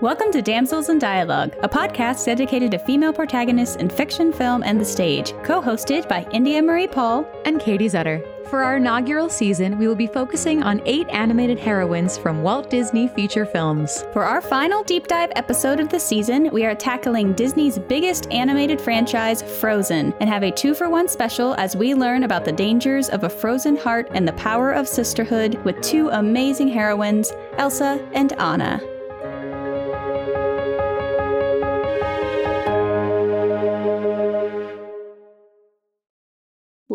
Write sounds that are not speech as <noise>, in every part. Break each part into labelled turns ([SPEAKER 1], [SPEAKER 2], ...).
[SPEAKER 1] Welcome to Damsels in Dialogue, a podcast dedicated to female protagonists in fiction, film, and the stage, co hosted by India Marie Paul
[SPEAKER 2] and Katie Zutter. For our inaugural season, we will be focusing on eight animated heroines from Walt Disney feature films.
[SPEAKER 1] For our final deep dive episode of the season, we are tackling Disney's biggest animated franchise, Frozen, and have a two for one special as we learn about the dangers of a frozen heart and the power of sisterhood with two amazing heroines, Elsa and Anna.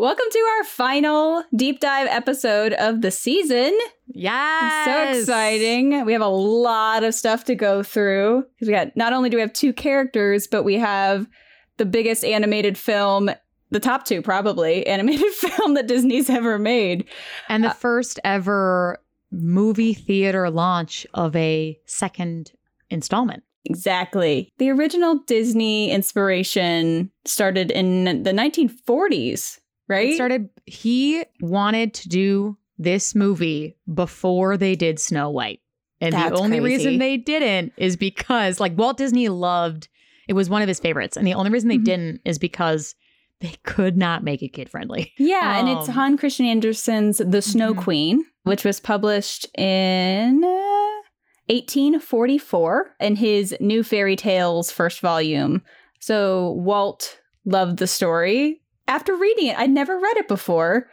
[SPEAKER 1] Welcome to our final deep dive episode of the season.
[SPEAKER 2] Yes.
[SPEAKER 1] So exciting. We have a lot of stuff to go through. Because we got not only do we have two characters, but we have the biggest animated film, the top two probably, <laughs> animated film that Disney's ever made.
[SPEAKER 2] And the uh, first ever movie theater launch of a second installment.
[SPEAKER 1] Exactly. The original Disney inspiration started in the 1940s right?
[SPEAKER 2] It started he wanted to do this movie before they did Snow White. And That's the only crazy. reason they didn't is because like Walt Disney loved it was one of his favorites. And the only reason they mm-hmm. didn't is because they could not make it kid friendly.
[SPEAKER 1] Yeah, um, and it's um, Hans Christian Andersen's The Snow mm-hmm. Queen, which was published in uh, 1844 in his New Fairy Tales first volume. So Walt loved the story after reading it, I'd never read it before.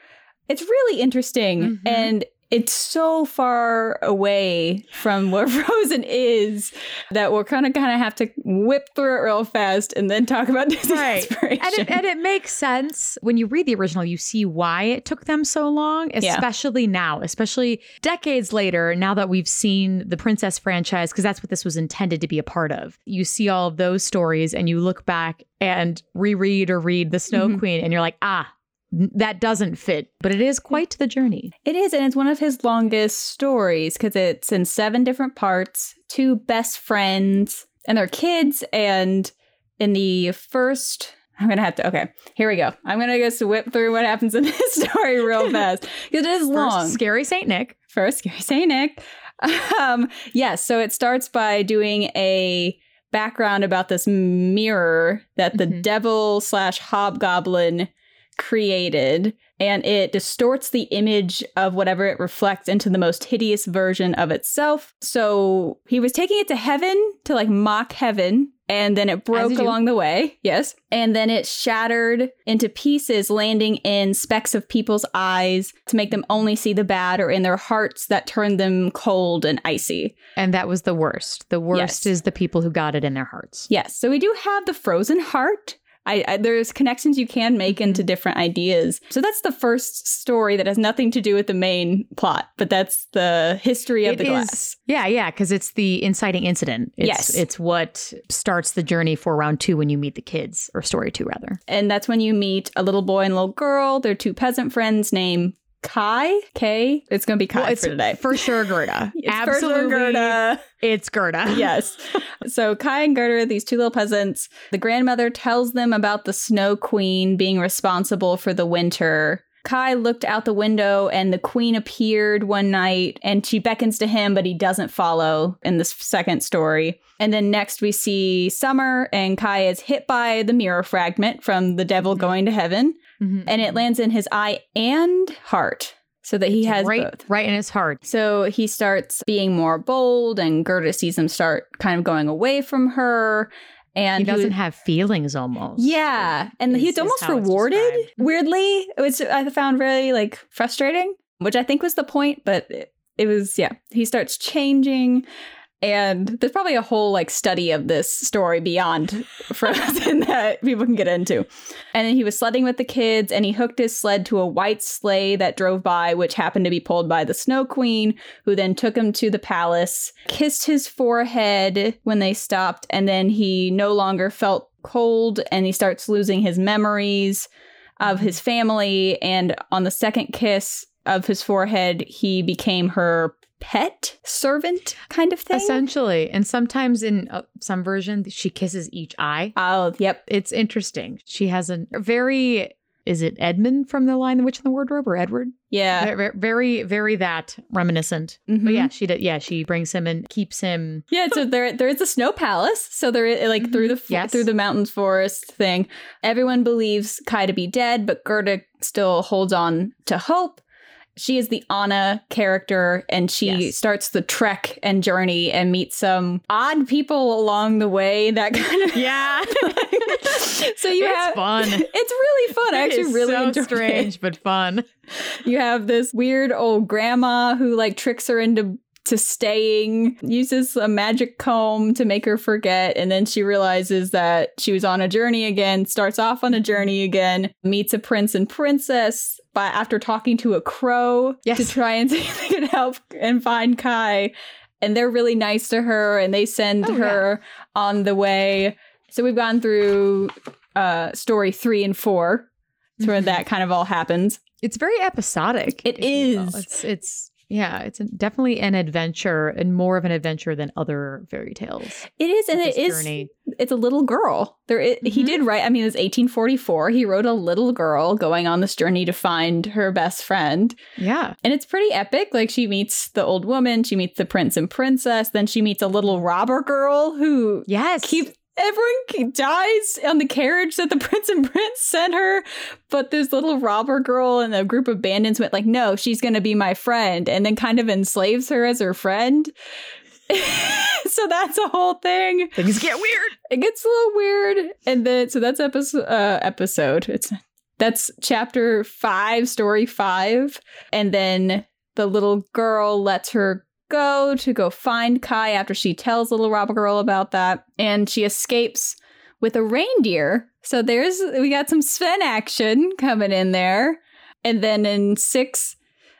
[SPEAKER 1] It's really interesting. Mm-hmm. And it's so far away from what <laughs> Frozen is that we're kind of kind of have to whip through it real fast and then talk about <laughs> Disney right. inspiration.
[SPEAKER 2] And it, and it makes sense when you read the original. You see why it took them so long, especially yeah. now, especially decades later. Now that we've seen the Princess franchise, because that's what this was intended to be a part of. You see all of those stories, and you look back and reread or read the Snow mm-hmm. Queen, and you're like, ah, that doesn't fit, but it is quite the journey.
[SPEAKER 1] It is, and it's one of his longest stories because it's in seven different parts, two best friends and their kids. And in the first, I'm gonna have to, okay, here we go. I'm gonna just whip through what happens in <laughs> this story real <laughs> fast because it is
[SPEAKER 2] first,
[SPEAKER 1] long.
[SPEAKER 2] Scary Saint Nick.
[SPEAKER 1] First, Scary Saint Nick. Um, yes, yeah, so it starts by doing a background about this mirror that the mm-hmm. devil slash hobgoblin created and it distorts the image of whatever it reflects into the most hideous version of itself. So he was taking it to heaven to like mock heaven. And then it broke along the way. Yes. And then it shattered into pieces, landing in specks of people's eyes to make them only see the bad or in their hearts that turned them cold and icy.
[SPEAKER 2] And that was the worst. The worst yes. is the people who got it in their hearts.
[SPEAKER 1] Yes. So we do have the frozen heart, I, I, there's connections you can make mm-hmm. into different ideas. So that's the first story that has nothing to do with the main plot, but that's the history of it the is, glass.
[SPEAKER 2] Yeah, yeah, because it's the inciting incident. It's,
[SPEAKER 1] yes,
[SPEAKER 2] it's what starts the journey for round two when you meet the kids, or story two rather.
[SPEAKER 1] And that's when you meet a little boy and little girl. They're two peasant friends named Kai, K. It's gonna be Kai well,
[SPEAKER 2] for
[SPEAKER 1] today.
[SPEAKER 2] For sure, Gerda. <laughs>
[SPEAKER 1] it's Absolutely, sure Gerda.
[SPEAKER 2] It's Gerda. <laughs>
[SPEAKER 1] yes. So Kai and Gerda, these two little peasants, the grandmother tells them about the Snow Queen being responsible for the winter. Kai looked out the window and the queen appeared one night and she beckons to him, but he doesn't follow in this second story. And then next we see Summer and Kai is hit by the mirror fragment from the devil mm-hmm. going to heaven mm-hmm. and it lands in his eye and heart so that he has
[SPEAKER 2] right,
[SPEAKER 1] both.
[SPEAKER 2] Right in his heart.
[SPEAKER 1] So he starts being more bold, and Gerda sees him start kind of going away from her. And
[SPEAKER 2] he doesn't he, have feelings almost.
[SPEAKER 1] Yeah. And is, he's almost rewarded, weirdly, which I found really like frustrating, which I think was the point, but it, it was, yeah. He starts changing and there's probably a whole like study of this story beyond Frozen <laughs> that people can get into. And then he was sledding with the kids and he hooked his sled to a white sleigh that drove by, which happened to be pulled by the Snow Queen, who then took him to the palace, kissed his forehead when they stopped, and then he no longer felt cold and he starts losing his memories of his family. And on the second kiss, of his forehead, he became her pet servant kind of thing.
[SPEAKER 2] Essentially. And sometimes in uh, some version, she kisses each eye.
[SPEAKER 1] Oh, yep.
[SPEAKER 2] It's interesting. She has a very is it Edmund from The Lion, the Witch, and the Wardrobe or Edward?
[SPEAKER 1] Yeah.
[SPEAKER 2] Very, very, very that reminiscent. Mm-hmm. But yeah, she did. Yeah, she brings him and keeps him.
[SPEAKER 1] Yeah. So there, there is a snow palace. So there, like mm-hmm. through the yes. through the mountains forest thing, everyone believes Kai to be dead, but Gerda still holds on to hope she is the Anna character and she yes. starts the trek and journey and meets some odd people along the way. That <laughs> kind of
[SPEAKER 2] yeah. <laughs>
[SPEAKER 1] so you
[SPEAKER 2] it's
[SPEAKER 1] have
[SPEAKER 2] fun. <laughs>
[SPEAKER 1] It's really fun. I actually really
[SPEAKER 2] so strange
[SPEAKER 1] it.
[SPEAKER 2] but fun.
[SPEAKER 1] You have this weird old grandma who like tricks her into to staying, uses a magic comb to make her forget. And then she realizes that she was on a journey again, starts off on a journey again, meets a prince and princess by after talking to a crow
[SPEAKER 2] yes.
[SPEAKER 1] to try and <laughs> see if they can help and find Kai. And they're really nice to her and they send oh, her yeah. on the way. So we've gone through uh story three and four. It's where mm-hmm. that kind of all happens.
[SPEAKER 2] It's very episodic.
[SPEAKER 1] It is.
[SPEAKER 2] It's it's yeah, it's definitely an adventure and more of an adventure than other fairy tales.
[SPEAKER 1] It is, and it is. Journey. It's a little girl. There, it, mm-hmm. he did write. I mean, it was 1844. He wrote a little girl going on this journey to find her best friend.
[SPEAKER 2] Yeah,
[SPEAKER 1] and it's pretty epic. Like she meets the old woman, she meets the prince and princess, then she meets a little robber girl who
[SPEAKER 2] yes
[SPEAKER 1] keep everyone dies on the carriage that the <laughs> prince and prince sent her but this little robber girl and a group of bandits went like no she's gonna be my friend and then kind of enslaves her as her friend. <laughs> So that's a whole thing.
[SPEAKER 2] Things get weird.
[SPEAKER 1] It gets a little weird and then so that's episode uh, episode. It's that's chapter five story five and then the little girl lets her go to go find Kai after she tells little robber girl about that. And she escapes with a reindeer. So there's, we got some Sven action coming in there. And then in six,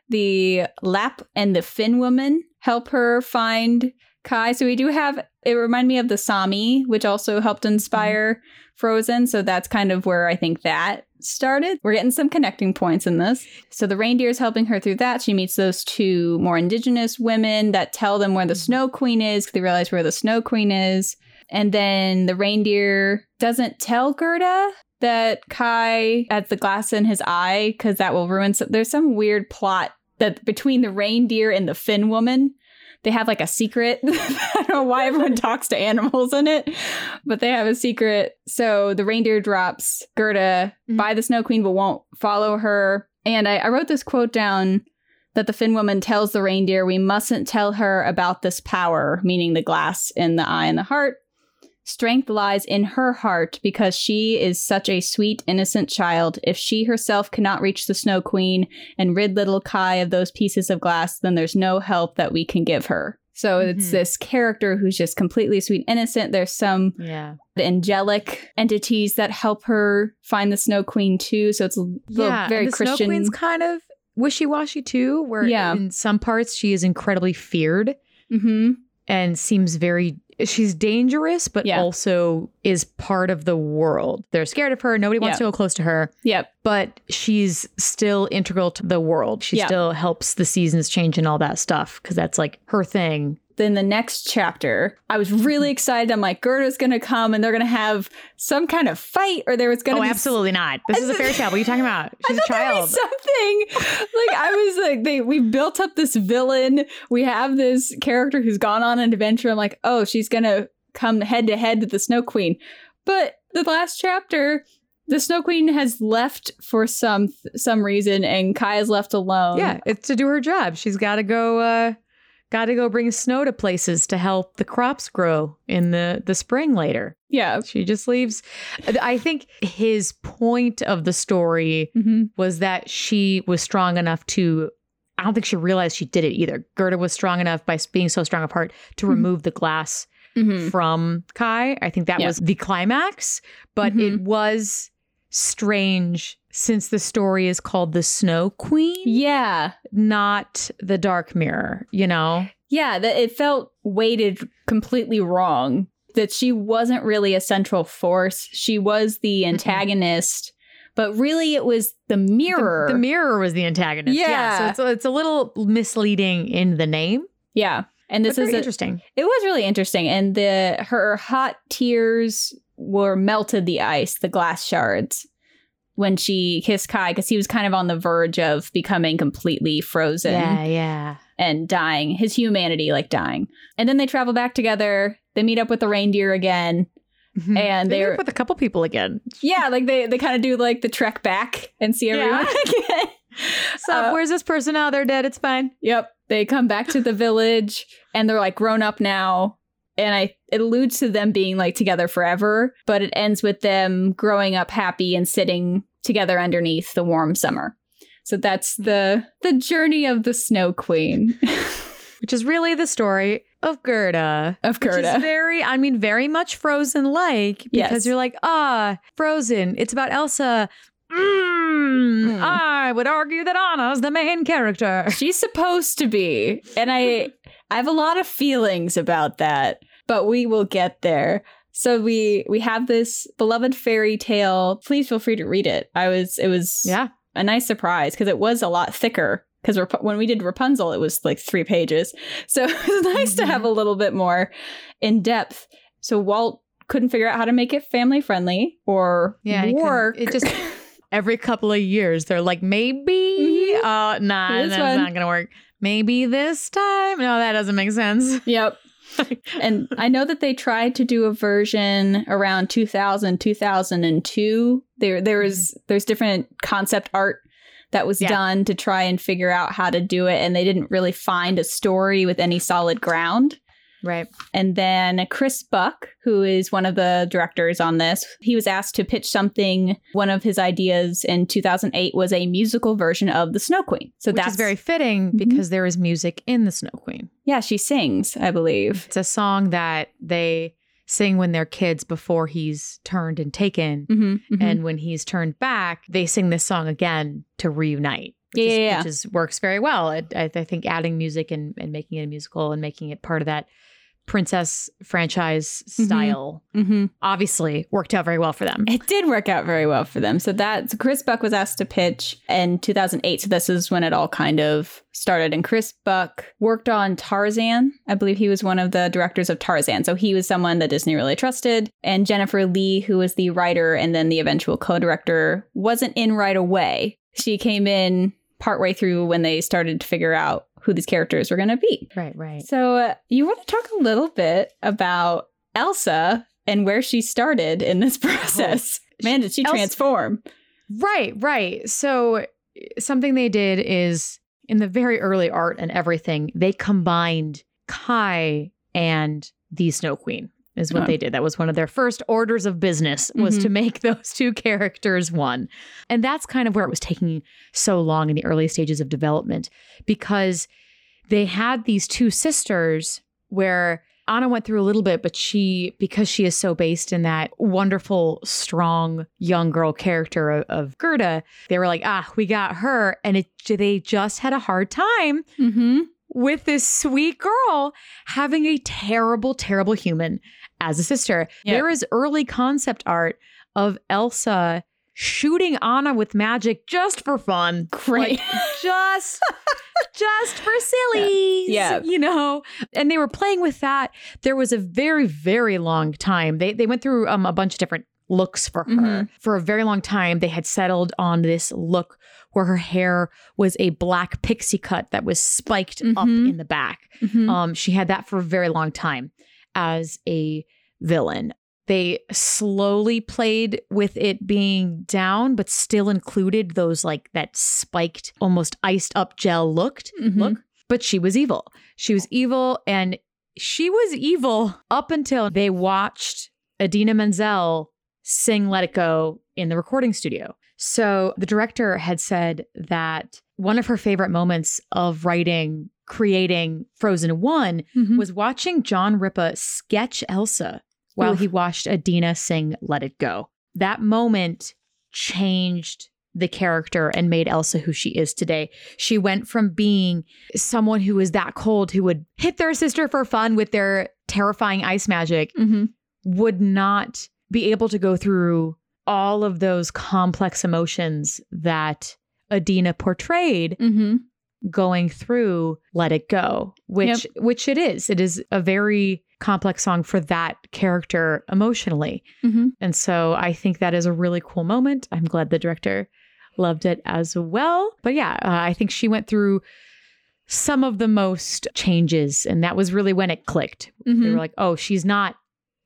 [SPEAKER 1] the Lapp and the Finn woman help her find Kai. So we do have, it reminded me of the Sami, which also helped inspire mm-hmm. Frozen. So that's kind of where I think that started. We're getting some connecting points in this. So the reindeer is helping her through that. She meets those two more indigenous women that tell them where the mm-hmm. Snow Queen is. They realize where the Snow Queen is. And then the reindeer doesn't tell Gerda that Kai has the glass in his eye because that will ruin some. There's some weird plot that between the reindeer and the Finn woman they have like a secret. <laughs> I don't know why everyone <laughs> talks to animals in it, but they have a secret. So the reindeer drops Gerda mm-hmm. by the Snow Queen, but won't follow her. And I, I wrote this quote down that the Finn woman tells the reindeer, We mustn't tell her about this power, meaning the glass in the eye and the heart. Strength lies in her heart because she is such a sweet, innocent child. If she herself cannot reach the Snow Queen and rid little Kai of those pieces of glass, then there's no help that we can give her. So mm-hmm. it's this character who's just completely sweet, innocent. There's some
[SPEAKER 2] yeah.
[SPEAKER 1] angelic entities that help her find the Snow Queen too. So it's a yeah, very
[SPEAKER 2] the
[SPEAKER 1] Christian.
[SPEAKER 2] Snow Queen's kind of wishy washy too, where yeah. in some parts she is incredibly feared
[SPEAKER 1] mm-hmm.
[SPEAKER 2] and seems very she's dangerous, but yeah. also is part of the world. They're scared of her. Nobody wants yep. to go close to her.
[SPEAKER 1] Yep.
[SPEAKER 2] But she's still integral to the world. She yep. still helps the seasons change and all that stuff because that's like her thing
[SPEAKER 1] then the next chapter, I was really mm-hmm. excited. I'm like, Gerda's going to come and they're going to have some kind of fight, or there was going to
[SPEAKER 2] oh,
[SPEAKER 1] be.
[SPEAKER 2] absolutely not. This is a fairy tale. What are you talking about? <laughs> She's a child.
[SPEAKER 1] something like I was like, they we built up this villain. We have this character who's gone on an adventure. I'm like, oh, she's going to come head to head with the Snow Queen. But the last chapter, the Snow Queen has left for some some reason, and Kai is left alone.
[SPEAKER 2] Yeah, it's to do her job. She's got to go. uh got to go bring snow to places to help the crops grow in the the spring later.
[SPEAKER 1] Yeah.
[SPEAKER 2] She just leaves. I think his point of the story mm-hmm. was that she was strong enough to I don't think she realized she did it either. Gerda was strong enough by being so strong of heart to mm-hmm. remove the glass mm-hmm. from Kai. I think that yeah. was the climax, but it mm-hmm. was strange since the story is called The Snow Queen.
[SPEAKER 1] Yeah.
[SPEAKER 2] Not The Dark Mirror, you know?
[SPEAKER 1] Yeah, that it felt weighted completely wrong. That she wasn't really a central force. She was the antagonist. Mm-hmm. But really, it was the mirror.
[SPEAKER 2] The, the mirror was the antagonist. Yeah. yeah. So it's, it's a little misleading in the name.
[SPEAKER 1] Yeah. And this is
[SPEAKER 2] a, interesting.
[SPEAKER 1] It was really interesting. And the her hot tears were melted the ice, the glass shards when she kissed Kai because he was kind of on the verge of becoming completely frozen.
[SPEAKER 2] Yeah, yeah.
[SPEAKER 1] And dying, his humanity like dying. And then they travel back together. They meet up with the reindeer again. Mm-hmm. And
[SPEAKER 2] they are with a couple people again.
[SPEAKER 1] Yeah, like they they kind of do like the trek back and see everyone yeah. <laughs> again.
[SPEAKER 2] So uh, where's this person? Oh, they're dead. It's fine.
[SPEAKER 1] Yep. They come back to the village and they're like grown up now. And I it alludes to them being like together forever, but it ends with them growing up happy and sitting together underneath the warm summer. So that's the the journey of the Snow Queen. <laughs>
[SPEAKER 2] which is really the story of Gerda.
[SPEAKER 1] Of Gerda.
[SPEAKER 2] It's very, I mean, very much Frozen like because yes. you're like, ah, Frozen. It's about Elsa. Mm, mm. I would argue that Anna's the main character. <laughs>
[SPEAKER 1] She's supposed to be. And I I have a lot of feelings about that, but we will get there. So we we have this beloved fairy tale. Please feel free to read it. I was it was
[SPEAKER 2] yeah
[SPEAKER 1] a nice surprise because it was a lot thicker because Rap- when we did Rapunzel, it was like three pages. So <laughs> it was nice mm-hmm. to have mm-hmm. a little bit more in depth. So Walt couldn't figure out how to make it family friendly or yeah, work.
[SPEAKER 2] It just <laughs> every couple of years they're like maybe mm-hmm. uh nah that's not gonna work. Maybe this time. No, that doesn't make sense.
[SPEAKER 1] Yep. <laughs> and I know that they tried to do a version around 2000, 2002. There, there was, mm-hmm. there's different concept art that was yeah. done to try and figure out how to do it. And they didn't really find a story with any solid ground.
[SPEAKER 2] Right.
[SPEAKER 1] And then Chris Buck, who is one of the directors on this, he was asked to pitch something. One of his ideas in 2008 was a musical version of The Snow Queen.
[SPEAKER 2] So Which that's very fitting mm-hmm. because there is music in The Snow Queen.
[SPEAKER 1] Yeah, she sings, I believe.
[SPEAKER 2] It's a song that they sing when they're kids before he's turned and taken. Mm-hmm, mm-hmm. And when he's turned back, they sing this song again to reunite.
[SPEAKER 1] Which yeah,
[SPEAKER 2] is,
[SPEAKER 1] yeah,
[SPEAKER 2] which is works very well. I, I, think adding music and, and making it a musical and making it part of that princess franchise mm-hmm. style mm-hmm. obviously worked out very well for them.
[SPEAKER 1] It did work out very well for them. So that so Chris Buck was asked to pitch in 2008. So this is when it all kind of started. And Chris Buck worked on Tarzan. I believe he was one of the directors of Tarzan. So he was someone that Disney really trusted. And Jennifer Lee, who was the writer and then the eventual co-director, wasn't in right away. She came in partway through when they started to figure out who these characters were going to be.
[SPEAKER 2] Right, right.
[SPEAKER 1] So, uh, you want to talk a little bit about Elsa and where she started in this <laughs> process? Oh, Man, did she Elsa- transform?
[SPEAKER 2] Right, right. So, something they did is in the very early art and everything, they combined Kai and the Snow Queen is what oh. they did. That was one of their first orders of business was mm-hmm. to make <laughs> those two characters one. And that's kind of where it was taking so long in the early stages of development because they had these two sisters where Anna went through a little bit, but she, because she is so based in that wonderful, strong young girl character of, of Gerda, they were like, ah, we got her. And it, they just had a hard time mm-hmm. with this sweet girl having a terrible, terrible human as a sister. Yep. There is early concept art of Elsa shooting Anna with magic just for fun.
[SPEAKER 1] Great. Like, <laughs>
[SPEAKER 2] just just for sillies.
[SPEAKER 1] Yeah. yeah.
[SPEAKER 2] You know. And they were playing with that. There was a very, very long time. They they went through um, a bunch of different looks for her. Mm-hmm. For a very long time, they had settled on this look where her hair was a black pixie cut that was spiked mm-hmm. up in the back. Mm-hmm. Um, she had that for a very long time as a villain. They slowly played with it being down, but still included those like that spiked, almost iced up gel looked mm-hmm. look. But she was evil. She was evil, and she was evil up until they watched Idina Menzel sing Let It Go in the recording studio. So the director had said that one of her favorite moments of writing creating Frozen one mm-hmm. was watching John Ripa sketch Elsa while Oof. he watched Idina sing Let It Go. That moment changed the character and made Elsa who she is today. She went from being someone who was that cold, who would hit their sister for fun with their terrifying ice magic, mm-hmm. would not be able to go through all of those complex emotions that Idina portrayed. Mm-hmm going through Let It Go, which yep. which it is. It is a very complex song for that character emotionally. Mm-hmm. And so I think that is a really cool moment. I'm glad the director loved it as well. But yeah, uh, I think she went through some of the most changes and that was really when it clicked. Mm-hmm. They were like, "Oh, she's not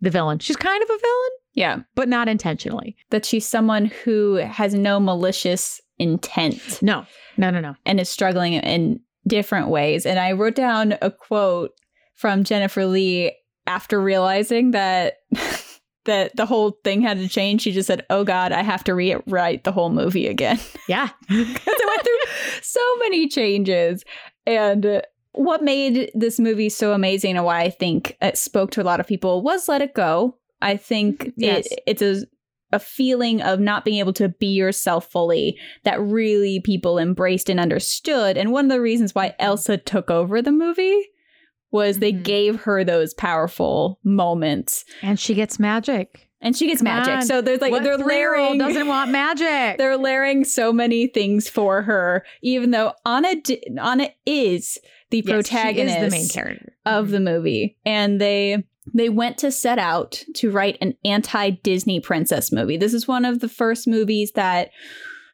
[SPEAKER 2] the villain. She's kind of a villain,
[SPEAKER 1] yeah,
[SPEAKER 2] but not intentionally.
[SPEAKER 1] That she's someone who has no malicious intent.
[SPEAKER 2] No, no, no, no.
[SPEAKER 1] And is struggling in different ways. And I wrote down a quote from Jennifer Lee after realizing that. <laughs> that the whole thing had to change. She just said, "Oh God, I have to rewrite the whole movie again." <laughs>
[SPEAKER 2] Yeah,
[SPEAKER 1] because it went through so many changes, and what made this movie so amazing, and why I think it spoke to a lot of people, was "Let It Go." I think yes. it, it's a a feeling of not being able to be yourself fully that really people embraced and understood. And one of the reasons why Elsa took over the movie was they mm-hmm. gave her those powerful moments.
[SPEAKER 2] And she gets magic.
[SPEAKER 1] And she gets Come magic. On. So there's like what they're layering <laughs>
[SPEAKER 2] doesn't want magic.
[SPEAKER 1] They're layering so many things for her, even though Anna Anna is the yes, protagonist,
[SPEAKER 2] is the main character
[SPEAKER 1] of mm-hmm. the movie. And they they went to set out to write an anti Disney princess movie. This is one of the first movies that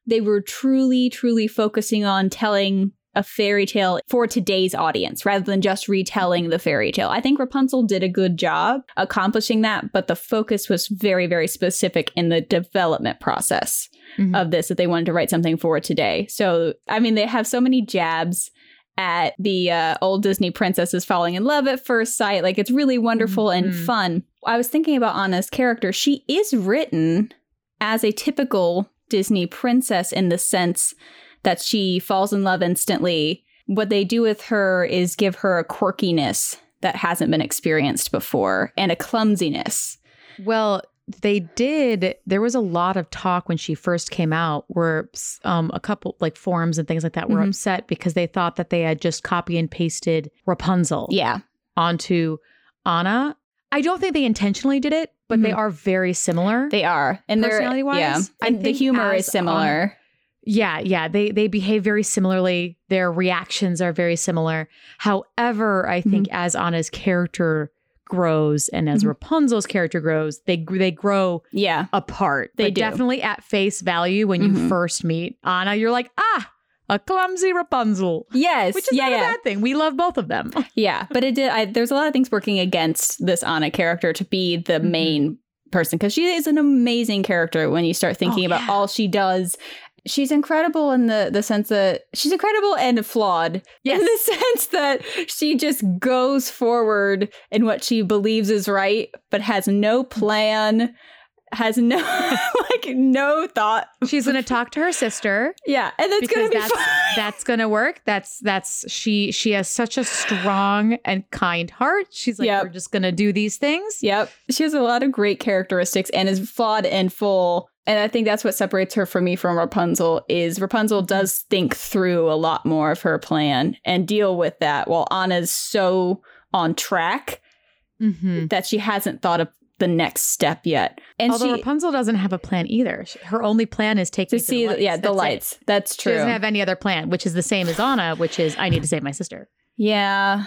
[SPEAKER 1] they were truly, truly focusing on telling a fairy tale for today's audience rather than just retelling the fairy tale. I think Rapunzel did a good job accomplishing that, but the focus was very, very specific in the development process mm-hmm. of this that they wanted to write something for today. So, I mean, they have so many jabs at the uh, old Disney princesses falling in love at first sight. Like it's really wonderful mm-hmm. and fun. I was thinking about Anna's character. She is written as a typical Disney princess in the sense that she falls in love instantly. What they do with her is give her a quirkiness that hasn't been experienced before and a clumsiness.
[SPEAKER 2] Well, they did there was a lot of talk when she first came out where um, a couple like forums and things like that were mm-hmm. upset because they thought that they had just copy and pasted rapunzel
[SPEAKER 1] yeah.
[SPEAKER 2] onto anna. I don't think they intentionally did it but mm-hmm. they are very similar
[SPEAKER 1] they are. And their personality wise yeah and the humor is similar.
[SPEAKER 2] Yeah yeah. They they behave very similarly. Their reactions are very similar. However i think mm-hmm. as anna's character grows and as mm-hmm. Rapunzel's character grows, they they grow
[SPEAKER 1] yeah
[SPEAKER 2] apart. They definitely at face value when you mm-hmm. first meet Anna, you're like ah. A clumsy Rapunzel.
[SPEAKER 1] Yes.
[SPEAKER 2] Which is yeah, not yeah. a bad thing. We love both of them. <laughs>
[SPEAKER 1] Yeah. But it did, I, there's a lot of things working against this Anna character to be the mm-hmm. main person because she is an amazing character when you start thinking oh, about yeah. all she does she's incredible in the the sense that she's incredible and flawed yes. in the sense that she just goes forward in what she believes is right but has no plan has no <laughs> like no thought.
[SPEAKER 2] She's gonna <laughs> talk to her sister.
[SPEAKER 1] Yeah and that's gonna be
[SPEAKER 2] that's,
[SPEAKER 1] fine.
[SPEAKER 2] that's gonna work. That's that's she she has such a strong and kind heart. She's like yep. we're just gonna do these things.
[SPEAKER 1] Yep. She has a lot of great characteristics and is flawed and full and I think that's what separates her from me from Rapunzel is Rapunzel does think through a lot more of her plan and deal with that while Anna's so on track mm-hmm. that she hasn't thought of the next step yet.
[SPEAKER 2] And Although she, Rapunzel doesn't have a plan either. Her only plan is taking to see, the lights.
[SPEAKER 1] yeah, the
[SPEAKER 2] That's
[SPEAKER 1] lights. It. That's true.
[SPEAKER 2] She doesn't have any other plan, which is the same as Anna, which is I need to save my sister.
[SPEAKER 1] Yeah,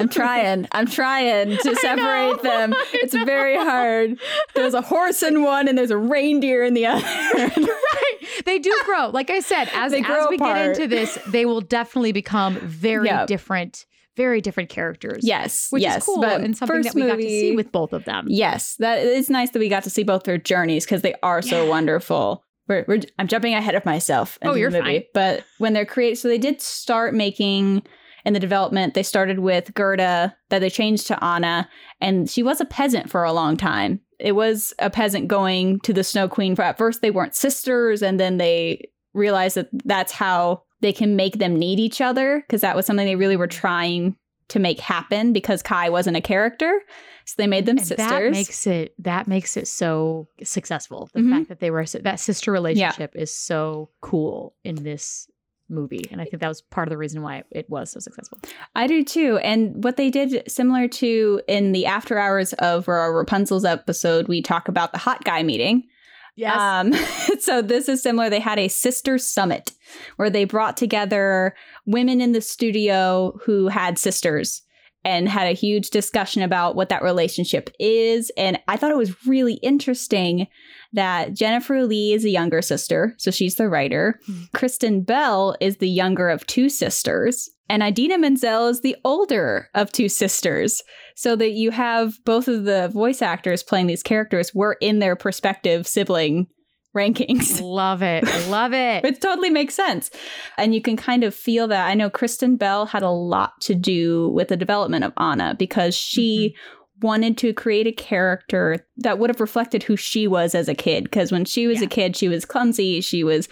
[SPEAKER 1] I'm trying. I'm trying to <laughs> separate them. <laughs> It's very hard. There's a horse in one, and there's a reindeer in the other. <laughs>
[SPEAKER 2] right. They do grow. Like I said, as, as we apart. get into this, they will definitely become very yep. different very different characters.
[SPEAKER 1] Yes,
[SPEAKER 2] which
[SPEAKER 1] yes,
[SPEAKER 2] is cool but and something that we movie, got to see with both of them.
[SPEAKER 1] Yes, that is nice that we got to see both their journeys because they are so wonderful. We're, we're, I'm jumping ahead of myself.
[SPEAKER 2] Oh, you're
[SPEAKER 1] movie,
[SPEAKER 2] fine.
[SPEAKER 1] But when they're created, so they did start making in the development, they started with Gerda, that they changed to Anna, and she was a peasant for a long time. It was a peasant going to the Snow Queen. At first, they weren't sisters, and then they realized that that's how they can make them need each other, because that was something they really were trying to make happen because Kai wasn't a character. So they made them and sisters.
[SPEAKER 2] That makes it that makes it so successful. The mm-hmm. fact that they were that sister relationship yeah. is so cool in this movie. And I think that was part of the reason why it was so successful.
[SPEAKER 1] I do too. And what they did, similar to in the after hours of our Rapunzel's episode, we talk about the hot guy meeting.
[SPEAKER 2] Yes.
[SPEAKER 1] Um, <laughs> so this is similar. They had a sister summit where they brought together women in the studio who had sisters and had a huge discussion about what that relationship is. And I thought it was really interesting that Jennifer Lee is a younger sister, so she's the writer. Mm-hmm. Kristen Bell is the younger of two sisters. And Idina Menzel is the older of two sisters. So that you have both of the voice actors playing these characters were in their prospective sibling rankings. <laughs>
[SPEAKER 2] Love it. Love it.
[SPEAKER 1] it totally makes sense. And you can kind of feel that. I know Kristen Bell had a lot to do with the development of Anna because she mm-hmm. Wanted to create a character that would have reflected who she was as a kid. Because when she was yeah. a kid, she was clumsy, she was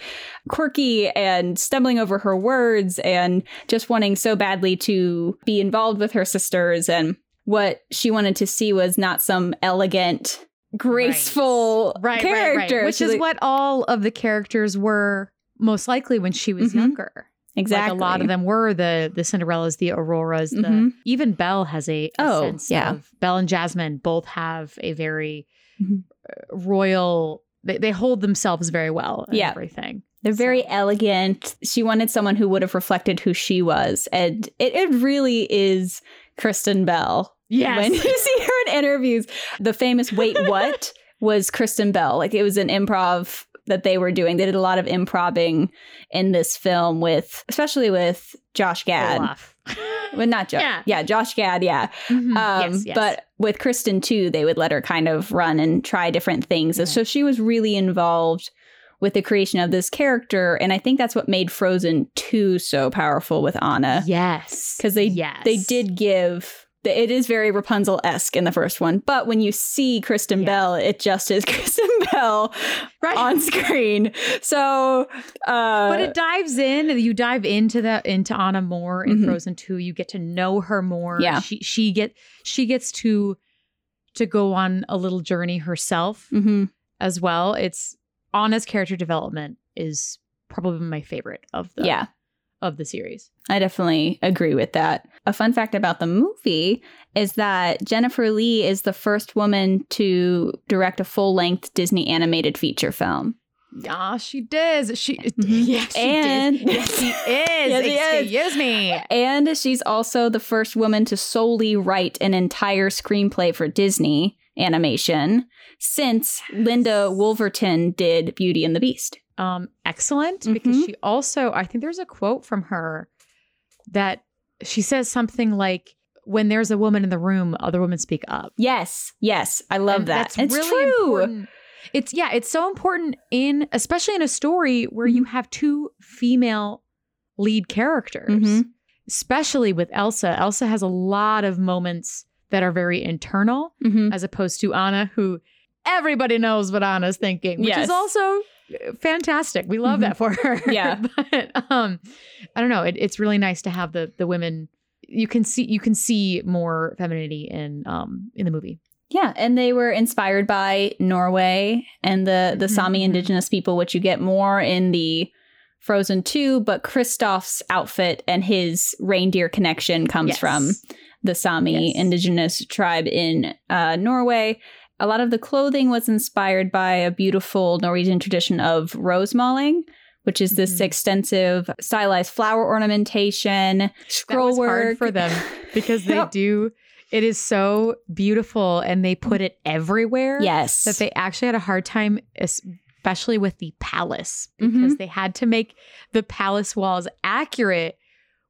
[SPEAKER 1] quirky and stumbling over her words and just wanting so badly to be involved with her sisters. And what she wanted to see was not some elegant graceful
[SPEAKER 2] right.
[SPEAKER 1] character.
[SPEAKER 2] Right, right, Which She's is like, what all of the characters were most likely when she was mm-hmm. younger.
[SPEAKER 1] Exactly.
[SPEAKER 2] Like a lot of them were the the Cinderellas, the Auroras, mm-hmm. the even Belle has a, a oh, sense yeah. of Belle and Jasmine both have a very mm-hmm. Uh, royal they, they hold themselves very well yeah. everything.
[SPEAKER 1] They're so. very elegant. She wanted someone who would have reflected who she was. And it, it really is Kristen Bell
[SPEAKER 2] Yes.
[SPEAKER 1] When <laughs> you see her in interviews, the famous Wait <laughs> What was Kristen Bell. Like it was an improv that they were doing. They did a lot of improving in this film with, especially with Josh Gad. <laughs> well, not Josh. Yeah. yeah, Josh Gad. Yeah. Mm-hmm. Um, yes, yes. But with Kristen too, they would let her kind of run and try different things. Mm-hmm. So she was really involved with the creation of this character. And I think that's what made Frozen 2 so powerful with Anna.
[SPEAKER 2] Yes.
[SPEAKER 1] Because they
[SPEAKER 2] yes.
[SPEAKER 1] they did give it is very Rapunzel esque in the first one, but when you see Kristen yeah. Bell, it just is <laughs> Kristen Bell right. on screen. So, uh,
[SPEAKER 2] but it dives in. You dive into that into Anna more in mm-hmm. Frozen Two. You get to know her more.
[SPEAKER 1] Yeah,
[SPEAKER 2] she she get she gets to to go on a little journey herself
[SPEAKER 1] mm-hmm.
[SPEAKER 2] as well. It's Anna's character development is probably my favorite of the
[SPEAKER 1] yeah
[SPEAKER 2] of the series.
[SPEAKER 1] I definitely agree with that. A fun fact about the movie is that Jennifer Lee is the first woman to direct a full length Disney animated feature film.
[SPEAKER 2] Yeah, she does. She
[SPEAKER 1] mm-hmm. <laughs> yeah,
[SPEAKER 2] she and <laughs> <laughs> Yes, she is. yes, Excuse is. me.
[SPEAKER 1] And she's also the first woman to solely write an entire screenplay for Disney animation since Linda Woolverton did Beauty and the Beast
[SPEAKER 2] um, excellent mm-hmm. because she also, I think there's a quote from her that she says something like, when there's a woman in the room, other women speak up.
[SPEAKER 1] Yes, yes, I love and that.
[SPEAKER 2] That's it's really true. important. It's yeah, it's so important in especially in a story where mm-hmm. you have two female lead characters. Mm-hmm. Especially with Elsa. Elsa has a lot of moments that are very internal mm-hmm. as opposed to Anna who everybody knows what Anna's thinking, which yes. is also fantastic. We love mm-hmm. that for her.
[SPEAKER 1] Yeah. <laughs>
[SPEAKER 2] but um I don't know. It, it's really nice to have the the women you can see you can see more femininity in um in the movie.
[SPEAKER 1] Yeah, and they were inspired by Norway and the the mm-hmm. Sami mm-hmm. indigenous people, which you get more in the Frozen 2, but Kristoff's outfit and his reindeer connection comes yes. from the Sami yes. indigenous tribe in uh, Norway. A lot of the clothing was inspired by a beautiful Norwegian tradition of rosemaling, which is this mm-hmm. extensive stylized flower ornamentation, scroll work
[SPEAKER 2] for them <laughs> because they do. It is so beautiful, and they put it everywhere.
[SPEAKER 1] Yes,
[SPEAKER 2] that they actually had a hard time, especially with the palace, because mm-hmm. they had to make the palace walls accurate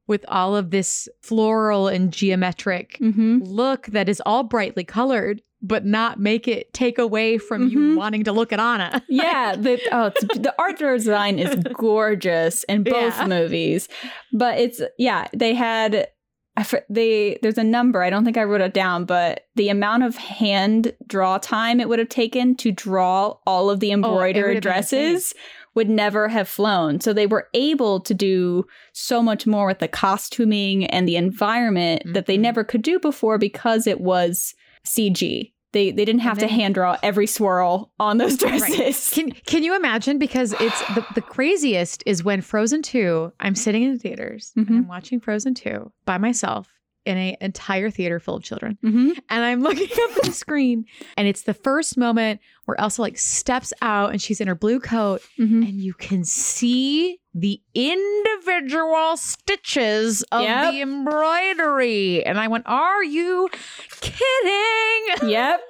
[SPEAKER 2] with all of this floral and geometric mm-hmm. look that is all brightly colored but not make it take away from mm-hmm. you wanting to look at Anna.
[SPEAKER 1] yeah, <laughs> the oh, the art design is <laughs> gorgeous in both yeah. movies, but it's yeah they had they there's a number I don't think I wrote it down, but the amount of hand draw time it would have taken to draw all of the oh, embroidered oh, dresses would never have flown. So they were able to do so much more with the costuming and the environment mm-hmm. that they mm-hmm. never could do before because it was CG. They they didn't have then, to hand draw every swirl on those dresses. Right.
[SPEAKER 2] Can can you imagine? Because it's the, the craziest is when Frozen 2, I'm sitting in the theaters mm-hmm. and I'm watching Frozen 2 by myself in an entire theater full of children. Mm-hmm. And I'm <laughs> looking up at the screen, and it's the first moment where Elsa like steps out and she's in her blue coat, mm-hmm. and you can see the individual stitches of yep. the embroidery. And I went, Are you kidding? <laughs>
[SPEAKER 1] Yep.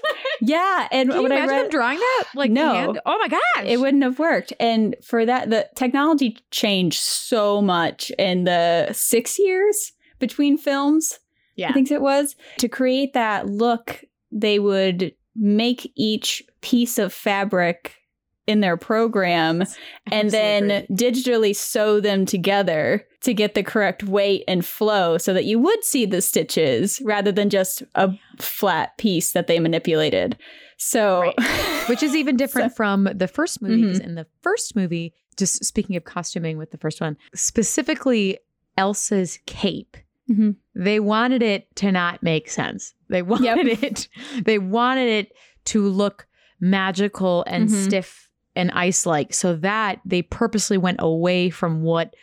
[SPEAKER 1] Yeah. And
[SPEAKER 2] Can you
[SPEAKER 1] when
[SPEAKER 2] imagine
[SPEAKER 1] I read,
[SPEAKER 2] drawing that? Like, no. Hand? Oh my gosh.
[SPEAKER 1] It wouldn't have worked. And for that, the technology changed so much in the six years between films. Yeah. I think it was. To create that look, they would make each piece of fabric in their program and then digitally sew them together to get the correct weight and flow so that you would see the stitches rather than just a flat piece that they manipulated. So,
[SPEAKER 2] right. <laughs> which is even different so, from the first movie. Mm-hmm. In the first movie, just speaking of costuming with the first one, specifically Elsa's cape. Mm-hmm. They wanted it to not make sense. They <laughs> wanted yep. it. They wanted it to look magical and mm-hmm. stiff and ice like so that they purposely went away from what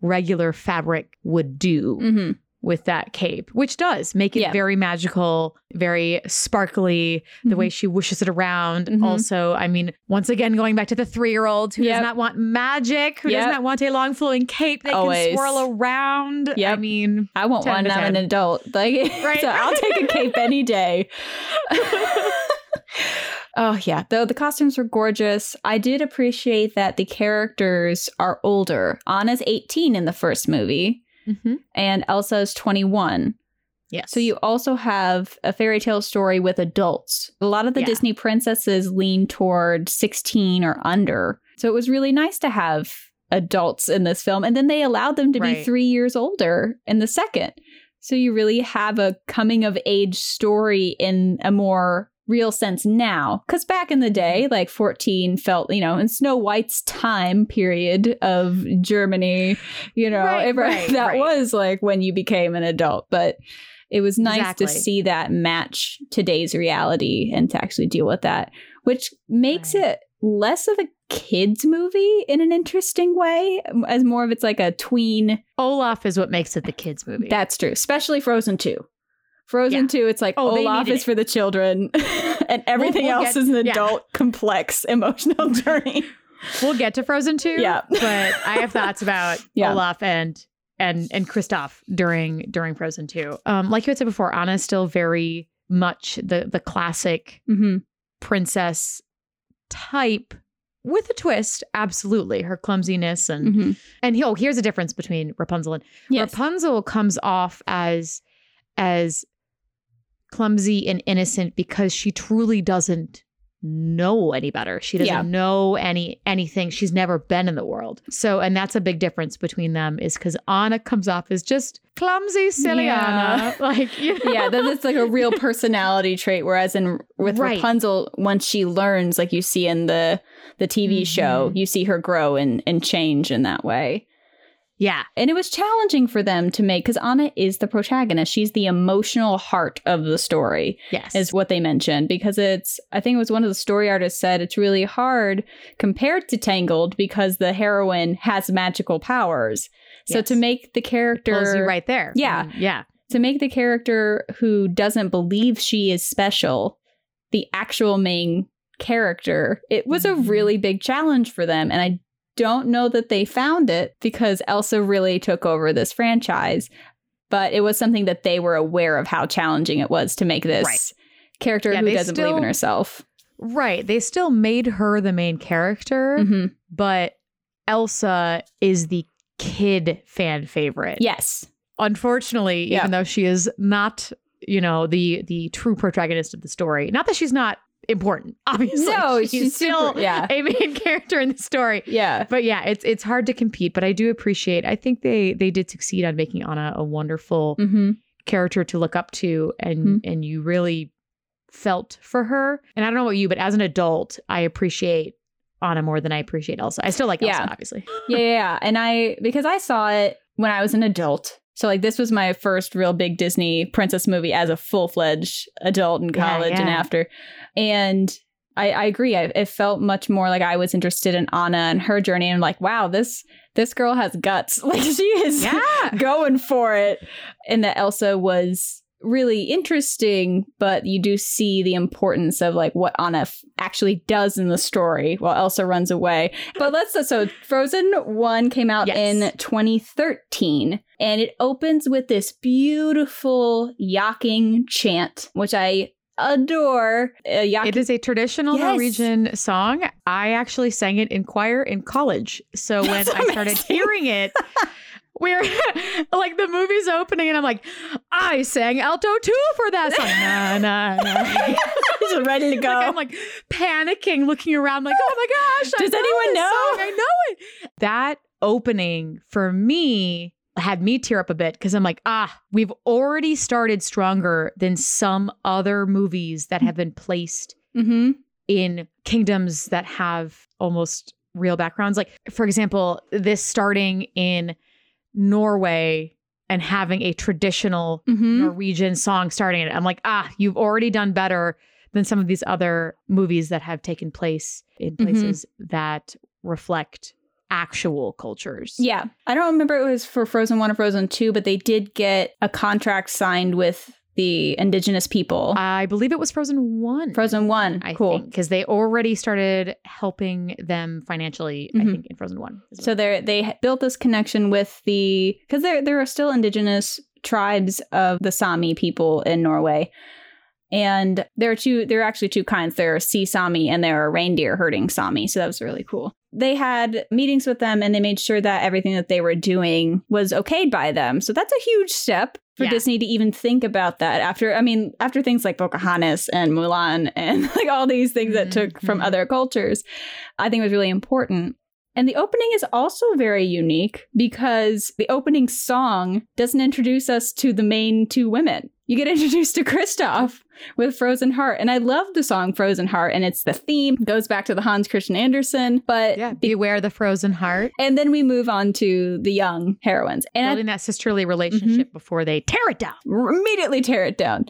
[SPEAKER 2] regular fabric would do mm-hmm. With that cape, which does make it yeah. very magical, very sparkly, mm-hmm. the way she wishes it around. Mm-hmm. Also, I mean, once again, going back to the three year old who yep. does not want magic, who yep. does not want a long flowing cape that Always. can swirl around. Yep. I mean,
[SPEAKER 1] I want one. I'm an adult. <laughs> Like, <laughs> right. so I'll take a cape <laughs> any day. Oh, yeah. Though the costumes were gorgeous, I did appreciate that the characters are older. Anna's 18 in the first movie, mm-hmm. and Elsa's 21.
[SPEAKER 2] Yes.
[SPEAKER 1] So you also have a fairy tale story with adults. A lot of the yeah. Disney princesses lean toward 16 or under. So it was really nice to have adults in this film. And then they allowed them to right. be three years older in the second. So you really have a coming of age story in a more real sense now. Because back in the day, like 14 felt, you know, in Snow White's time period of Germany, you know, right, it, right, <laughs> that right. was like when you became an adult. But it was nice exactly. to see that match today's reality and to actually deal with that, which makes it less of a kids movie in an interesting way as more of it's like a tween
[SPEAKER 2] olaf is what makes it the kids movie
[SPEAKER 1] that's true especially frozen 2 Frozen yeah. 2, it's like oh, Olaf is it. for the children <laughs> and everything we'll, we'll else get, is an adult, complex <laughs> emotional <laughs> journey.
[SPEAKER 2] We'll get to Frozen 2.
[SPEAKER 1] Yeah.
[SPEAKER 2] but I have thoughts about yeah. Olaf and and and Kristoff during during Frozen 2. Um, like you had said before, Anna's still very much the the classic mm-hmm. princess type with a twist, absolutely. Her clumsiness and mm-hmm. and oh, here's a difference between Rapunzel and yes. Rapunzel comes off as as clumsy and innocent because she truly doesn't know any better. She doesn't yeah. know any anything. She's never been in the world. So, and that's a big difference between them is because Anna comes off as just clumsy, silly yeah. Anna. <laughs> Like,
[SPEAKER 1] you know? <laughs> yeah, that's like a real <laughs> personality trait. Whereas in with right. Rapunzel, once she learns, like you see in the the TV mm-hmm. show, you see her grow and and change in that way.
[SPEAKER 2] Yeah.
[SPEAKER 1] And it was challenging for them to make because Anna is the protagonist. She's the emotional heart of the story.
[SPEAKER 2] Yes.
[SPEAKER 1] Is what they mentioned because it's, I think it was one of the story artists said it's really hard compared to Tangled because the heroine has magical powers. So yes. to make the character.
[SPEAKER 2] right there.
[SPEAKER 1] Yeah.
[SPEAKER 2] Mm, yeah.
[SPEAKER 1] To make the character who doesn't believe she is special the actual main character, it was a mm-hmm. really big challenge for them. And I don't know that they found it because Elsa really took over this franchise, but it was something that they were aware of how challenging it was to make this right. character yeah, who doesn't still, believe in herself.
[SPEAKER 2] Right. They still made her the main character, mm-hmm. but Elsa is the kid fan favorite.
[SPEAKER 1] Yes.
[SPEAKER 2] Unfortunately, yeah. even though she is not you know the the true protagonist of the story not that she's not important. Obviously,
[SPEAKER 1] no, <laughs> she's, she's still super, yeah.
[SPEAKER 2] a main <laughs> character in the story.
[SPEAKER 1] Yeah,
[SPEAKER 2] but yeah, it's it's hard to compete. But I do appreciate. I think they they did succeed on making Anna a wonderful mm-hmm. character to look up to, and mm-hmm. and you really felt for her. And I don't know about you, but as an adult, I appreciate Anna more than I appreciate Elsa. I still like Elsa, yeah. obviously. <gasps>
[SPEAKER 1] yeah, yeah, and I because I saw it when I was an adult. So like this was my first real big Disney princess movie as a full fledged adult in college yeah, yeah. and after. And I, I agree. I, it felt much more like I was interested in Anna and her journey. And like, wow, this this girl has guts. <laughs> Like she is yeah. <laughs> going for it. And that Elsa was really interesting, but you do see the importance of like what Anna f- actually does in the story while Elsa runs away. But let's so Frozen 1 came out yes. in 2013 and it opens with this beautiful yacking chant which I adore.
[SPEAKER 2] Uh, it is a traditional yes. Norwegian song. I actually sang it in choir in college. So when I started hearing it <laughs> we're like the movie's opening and I'm like, I sang alto too for that song. <laughs> Nah, nah, nah.
[SPEAKER 1] Just ready to go. <laughs>
[SPEAKER 2] Like, I'm like panicking, looking around, like, oh my gosh.
[SPEAKER 1] Does anyone know?
[SPEAKER 2] Song. I know it. That opening for me had me tear up a bit because I'm like, ah, we've already started stronger than some other movies that have been placed mm-hmm. in kingdoms that have almost real backgrounds. Like, for example, this starting in Norway and having a traditional mm-hmm. Norwegian song starting it. I'm like, ah, you've already done better than some of these other movies that have taken place in mm-hmm. places mm-hmm. that reflect actual cultures.
[SPEAKER 1] Yeah. I don't remember it was for Frozen 1 or Frozen 2, but they did get a contract signed with the indigenous people.
[SPEAKER 2] I believe it was Frozen 1.
[SPEAKER 1] Frozen 1. I cool.
[SPEAKER 2] Because they already started helping them financially, mm-hmm. I think, in Frozen 1.
[SPEAKER 1] Well. So they they built this connection with the, because there, there are still indigenous tribes of the Sami people in Norway. And there are two, there are actually two kinds. There are sea Sami and there are reindeer herding Sami. So that was really cool they had meetings with them and they made sure that everything that they were doing was okayed by them. So that's a huge step for yeah. Disney to even think about that after I mean after things like Pocahontas and Mulan and <laughs> like all these things mm-hmm. that took from mm-hmm. other cultures. I think was really important. And the opening is also very unique because the opening song doesn't introduce us to the main two women. You get <laughs> introduced to Kristoff with Frozen Heart. And I love the song Frozen Heart, and it's the theme, goes back to the Hans Christian Andersen. But
[SPEAKER 2] yeah, beware the frozen heart.
[SPEAKER 1] And then we move on to the young heroines.
[SPEAKER 2] And Building I, that sisterly relationship mm-hmm. before they tear it down.
[SPEAKER 1] Immediately tear it down.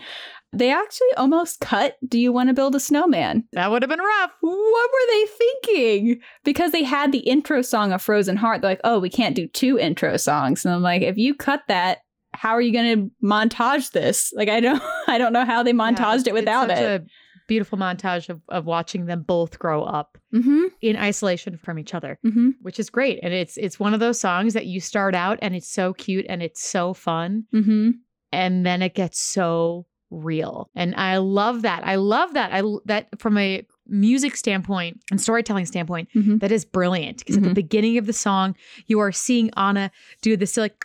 [SPEAKER 1] They actually almost cut Do You Want to Build a Snowman?
[SPEAKER 2] That would have been rough.
[SPEAKER 1] What were they thinking? Because they had the intro song of Frozen Heart. They're like, oh, we can't do two intro songs. And I'm like, if you cut that, how are you going to montage this? Like, I don't, <laughs> I don't know how they montaged yeah, it without it.
[SPEAKER 2] A beautiful montage of, of watching them both grow up mm-hmm. in isolation from each other, mm-hmm. which is great. And it's it's one of those songs that you start out and it's so cute and it's so fun, mm-hmm. and then it gets so real. And I love that. I love that. I that from a music standpoint and storytelling standpoint, mm-hmm. that is brilliant. Because at the mm-hmm. beginning of the song, you are seeing Anna do this like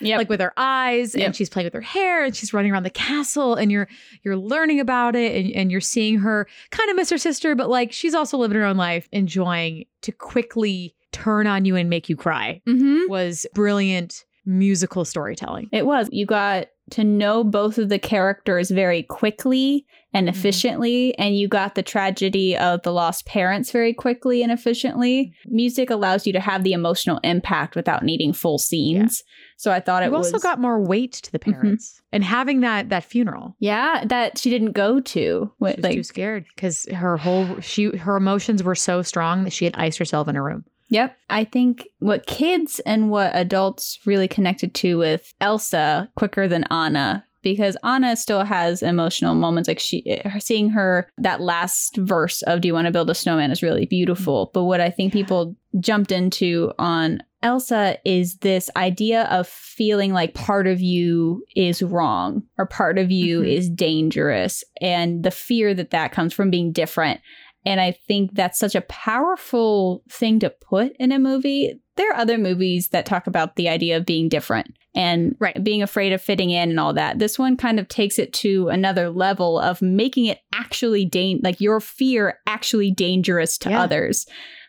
[SPEAKER 2] Yep. like with her eyes yep. and she's playing with her hair and she's running around the castle and you're you're learning about it and, and you're seeing her kind of miss her sister but like she's also living her own life enjoying to quickly turn on you and make you cry mm-hmm. was brilliant musical storytelling
[SPEAKER 1] it was you got to know both of the characters very quickly and mm-hmm. efficiently mm-hmm. and you got the tragedy of the lost parents very quickly and efficiently music allows you to have the emotional impact without needing full scenes yeah. so i thought
[SPEAKER 2] you
[SPEAKER 1] it
[SPEAKER 2] also got more weight to the mm-hmm. parents mm-hmm. and having that that funeral
[SPEAKER 1] yeah that she didn't go to
[SPEAKER 2] she was like, too scared because her whole she her emotions were so strong that she had iced herself in a room
[SPEAKER 1] Yep. I think what kids and what adults really connected to with Elsa quicker than Anna because Anna still has emotional moments like she seeing her that last verse of do you want to build a snowman is really beautiful but what I think people jumped into on Elsa is this idea of feeling like part of you is wrong or part of you mm-hmm. is dangerous and the fear that that comes from being different and I think that's such a powerful thing to put in a movie. There are other movies that talk about the idea of being different and right. being afraid of fitting in and all that. This one kind of takes it to another level of making it actually da- like your fear actually dangerous to yeah. others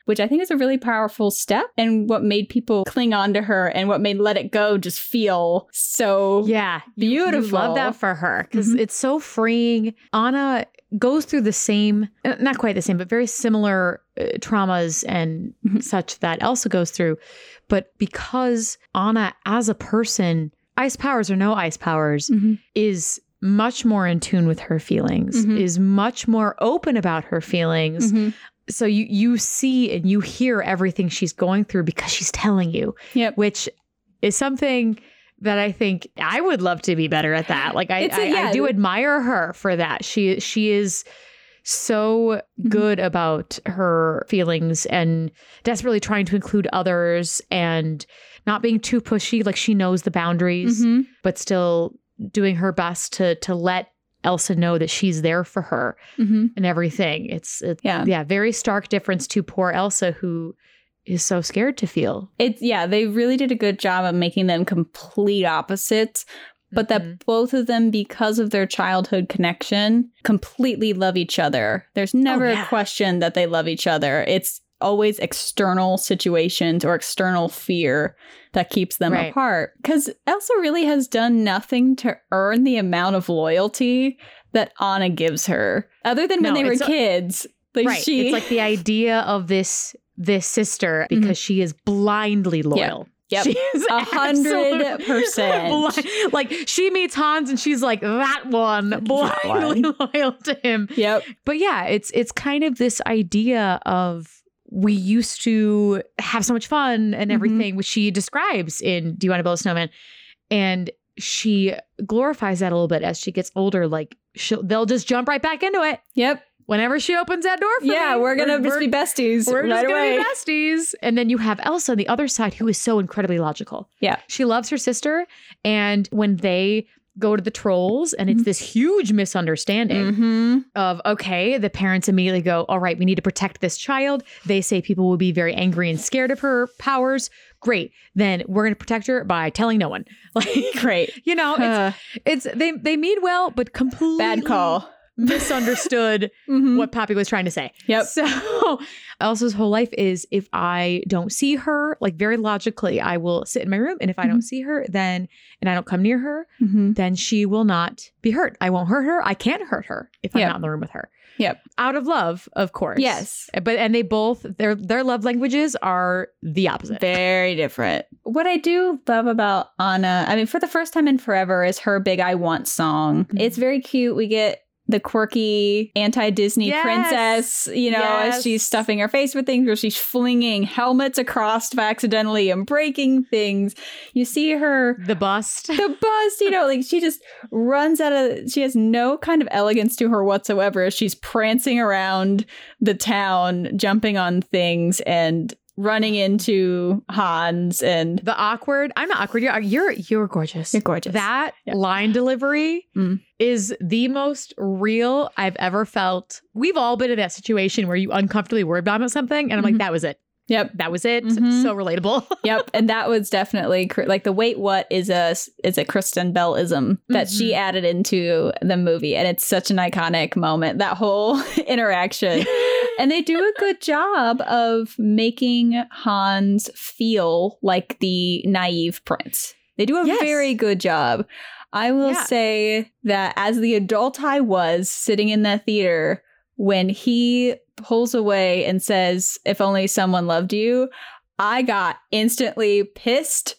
[SPEAKER 1] which I think is a really powerful step and what made people cling on to her and what made Let It Go just feel so
[SPEAKER 2] yeah
[SPEAKER 1] beautiful. You,
[SPEAKER 2] you love that for her because mm-hmm. it's so freeing. Anna goes through the same, uh, not quite the same, but very similar uh, traumas and mm-hmm. such that Elsa goes through. But because Anna, as a person, ice powers or no ice powers, mm-hmm. is much more in tune with her feelings, mm-hmm. is much more open about her feelings. Mm-hmm. So you you see and you hear everything she's going through because she's telling you.
[SPEAKER 1] Yep.
[SPEAKER 2] Which is something that I think I would love to be better at that. Like I, a, yeah. I, I, do admire her for that. She she is so mm-hmm. good about her feelings and desperately trying to include others and not being too pushy. Like she knows the boundaries, mm-hmm. but still doing her best to to let Elsa know that she's there for her mm-hmm. and everything. It's, it's yeah, yeah, very stark difference to poor Elsa who is so scared to feel.
[SPEAKER 1] It's yeah, they really did a good job of making them complete opposites, but mm-hmm. that both of them, because of their childhood connection, completely love each other. There's never oh, yeah. a question that they love each other. It's always external situations or external fear that keeps them right. apart. Because Elsa really has done nothing to earn the amount of loyalty that Anna gives her, other than when no, they were kids.
[SPEAKER 2] Like right. She... It's like the idea of this this sister because mm-hmm. she is blindly loyal.
[SPEAKER 1] Yep. She's a hundred percent.
[SPEAKER 2] Like she meets Hans and she's like that one, blindly loyal to him.
[SPEAKER 1] Yep.
[SPEAKER 2] But yeah, it's it's kind of this idea of we used to have so much fun and mm-hmm. everything, mm-hmm. which she describes in Do You Want to Build a Snowman? And she glorifies that a little bit as she gets older. Like she'll, they'll just jump right back into it.
[SPEAKER 1] Yep.
[SPEAKER 2] Whenever she opens that door for
[SPEAKER 1] yeah,
[SPEAKER 2] me,
[SPEAKER 1] we're gonna we're, just be besties.
[SPEAKER 2] We're
[SPEAKER 1] right
[SPEAKER 2] just gonna be besties. And then you have Elsa on the other side, who is so incredibly logical.
[SPEAKER 1] Yeah,
[SPEAKER 2] she loves her sister, and when they go to the trolls and it's mm-hmm. this huge misunderstanding mm-hmm. of okay the parents immediately go all right we need to protect this child they say people will be very angry and scared of her powers great then we're going to protect her by telling no one <laughs>
[SPEAKER 1] like great
[SPEAKER 2] you know uh, it's, it's they they mean well but completely
[SPEAKER 1] bad call
[SPEAKER 2] misunderstood <laughs> mm-hmm. what Pabbie was trying to say.
[SPEAKER 1] Yep.
[SPEAKER 2] So <laughs> Elsa's whole life is if I don't see her, like very logically, I will sit in my room. And if I mm-hmm. don't see her, then, and I don't come near her, mm-hmm. then she will not be hurt. I won't hurt her. I can't hurt her if I'm not in the room with her.
[SPEAKER 1] Yep.
[SPEAKER 2] Out of love, of course.
[SPEAKER 1] Yes.
[SPEAKER 2] But and they both their their love languages are the opposite.
[SPEAKER 1] Very different. What I do love about Anna, I mean, for the first time in forever, is her big I Want song. Mm-hmm. It's very cute. We get the quirky anti-Disney yes. princess, you know, yes. as she's stuffing her face with things, or she's flinging helmets across accidentally and breaking things. You see her
[SPEAKER 2] the bust,
[SPEAKER 1] the bust, you know, like she just runs out of. She has no kind of elegance to her whatsoever. As she's prancing around the town, jumping on things, and running into Hans and
[SPEAKER 2] the awkward. I'm not awkward. You're you're, you're gorgeous.
[SPEAKER 1] You're gorgeous.
[SPEAKER 2] That yeah. line delivery mm. is the most real I've ever felt. We've all been in that situation where you uncomfortably worried about something, and I'm mm-hmm. like, that was it.
[SPEAKER 1] Yep,
[SPEAKER 2] that was it. Mm-hmm. So relatable. <laughs>
[SPEAKER 1] yep, and that was definitely like the wait what is a is a Kristen Bellism that mm-hmm. she added into the movie, and it's such an iconic moment. That whole <laughs> interaction, and they do a good job of making Hans feel like the naive prince. They do a yes. very good job. I will yeah. say that as the adult I was sitting in that theater when he pulls away and says, If only someone loved you, I got instantly pissed.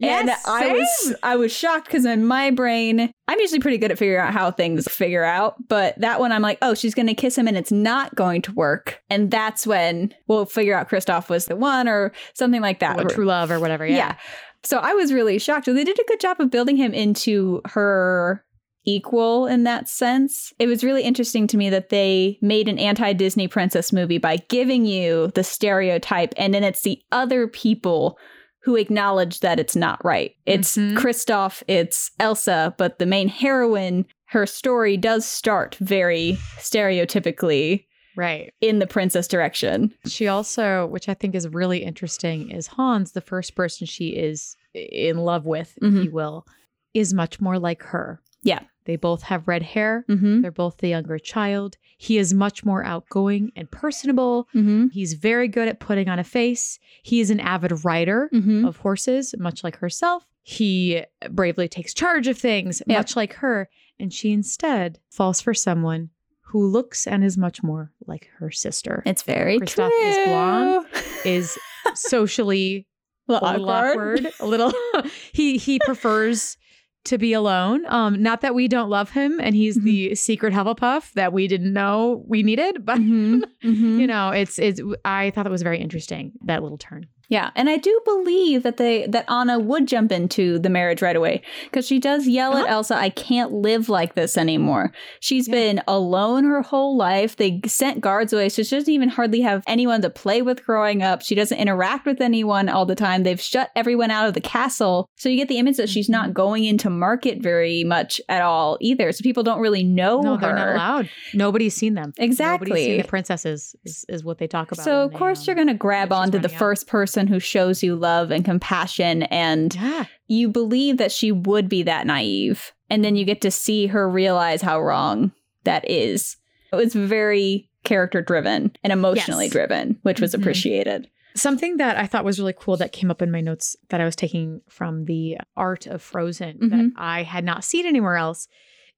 [SPEAKER 1] Yes, and I was I was shocked because in my brain, I'm usually pretty good at figuring out how things figure out. But that one I'm like, oh, she's gonna kiss him and it's not going to work. And that's when we'll figure out Kristoff was the one or something like that.
[SPEAKER 2] Or true love or whatever. Yeah. yeah.
[SPEAKER 1] So I was really shocked. They did a good job of building him into her equal in that sense. It was really interesting to me that they made an anti Disney princess movie by giving you the stereotype, and then it's the other people who acknowledge that it's not right. It's mm-hmm. Kristoff, it's Elsa, but the main heroine, her story does start very stereotypically.
[SPEAKER 2] Right.
[SPEAKER 1] In the princess direction.
[SPEAKER 2] She also, which I think is really interesting, is Hans, the first person she is in love with, mm-hmm. if you will, is much more like her.
[SPEAKER 1] Yeah.
[SPEAKER 2] They both have red hair. Mm-hmm. They're both the younger child. He is much more outgoing and personable. Mm-hmm. He's very good at putting on a face. He is an avid rider mm-hmm. of horses, much like herself. He bravely takes charge of things, yep. much like her. And she instead falls for someone who looks and is much more like her sister.
[SPEAKER 1] It's very
[SPEAKER 2] Kristoff
[SPEAKER 1] true.
[SPEAKER 2] is blonde, <laughs> is socially a little awkward. A little, a <laughs> little <laughs> he he prefers to be alone. Um, not that we don't love him and he's mm-hmm. the secret Hufflepuff that we didn't know we needed, <laughs> but mm-hmm. Mm-hmm. you know, it's it's I thought that was very interesting, that little turn.
[SPEAKER 1] Yeah, and I do believe that they that Anna would jump into the marriage right away because she does yell uh-huh. at Elsa, "I can't live like this anymore." She's yeah. been alone her whole life. They sent guards away, so she doesn't even hardly have anyone to play with growing up. She doesn't interact with anyone all the time. They've shut everyone out of the castle, so you get the image that she's not mm-hmm. going into market very much at all either. So people don't really know
[SPEAKER 2] no,
[SPEAKER 1] her.
[SPEAKER 2] they're not allowed. Nobody's seen them.
[SPEAKER 1] Exactly.
[SPEAKER 2] Nobody's seen the princesses is, is what they talk about.
[SPEAKER 1] So of course they, um, you're going to grab onto the first person person who shows you love and compassion and yeah. you believe that she would be that naive and then you get to see her realize how wrong that is it was very character driven and emotionally yes. driven which was mm-hmm. appreciated
[SPEAKER 2] Something that I thought was really cool that came up in my notes that I was taking from the art of Frozen mm-hmm. that I had not seen anywhere else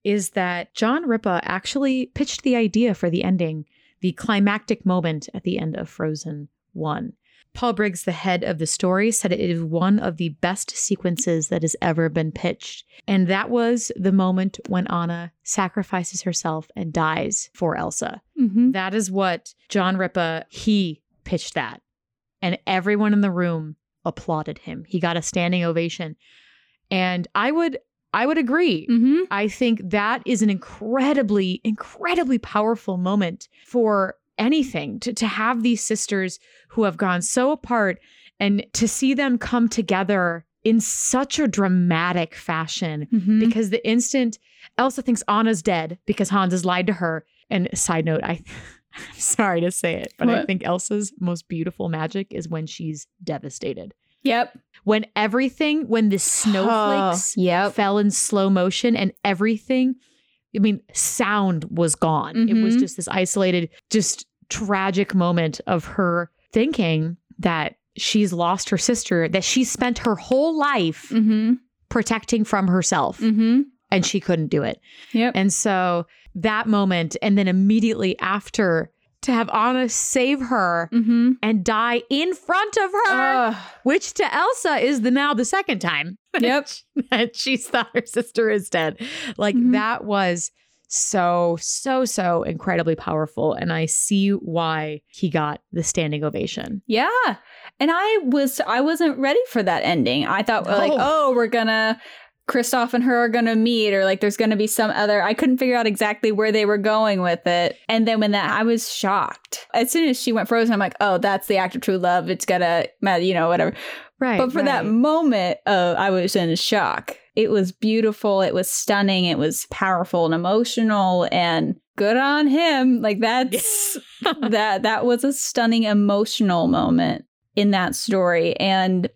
[SPEAKER 2] is that John Ripa actually pitched the idea for the ending, the climactic moment at the end of Frozen 1. Paul Briggs, the head of the story, said it is one of the best sequences that has ever been pitched. And that was the moment when Anna sacrifices herself and dies for Elsa. Mm-hmm. That is what John Ripa, he pitched that. And everyone in the room applauded him. He got a standing ovation. And I would I would agree. Mm-hmm. I think that is an incredibly, incredibly powerful moment for anything to, to have these sisters who have gone so apart and to see them come together in such a dramatic fashion mm-hmm. because the instant Elsa thinks Anna's dead because Hans has lied to her. And side note, I I'm <laughs> sorry to say it, but what? I think Elsa's most beautiful magic is when she's devastated.
[SPEAKER 1] Yep.
[SPEAKER 2] When everything, when the snowflakes oh, yep. fell in slow motion and everything, I mean, sound was gone. Mm-hmm. It was mm-hmm. just this isolated, just tragic moment of her thinking that she's lost her sister, that she spent her whole life mm-hmm. protecting from herself. Mm-hmm. And she couldn't do it.
[SPEAKER 1] Yep.
[SPEAKER 2] And so that moment, and then immediately after, to have Anna save her mm-hmm. and die in front of her, which to Elsa is the now the second time. <laughs>
[SPEAKER 1] Yep.
[SPEAKER 2] that she's thought her sister is dead. Like mm-hmm. that was so, so, so incredibly powerful. And I see why he got the standing ovation.
[SPEAKER 1] Yeah. And I was, I wasn't ready for that ending. I thought, like, oh, we're gonna, Kristoff and her are gonna meet, or like there's gonna be some other. I couldn't figure out exactly where they were going with it. And then when that, I was shocked. As soon as she went frozen, I'm like, oh, that's the act of true love. It's gonna, you know, whatever.
[SPEAKER 2] Right.
[SPEAKER 1] But for
[SPEAKER 2] right.
[SPEAKER 1] that moment, uh, I was in shock. It was beautiful. It was stunning. It was powerful and emotional and good on him. Like that's <laughs> that that was a stunning emotional moment in that story. And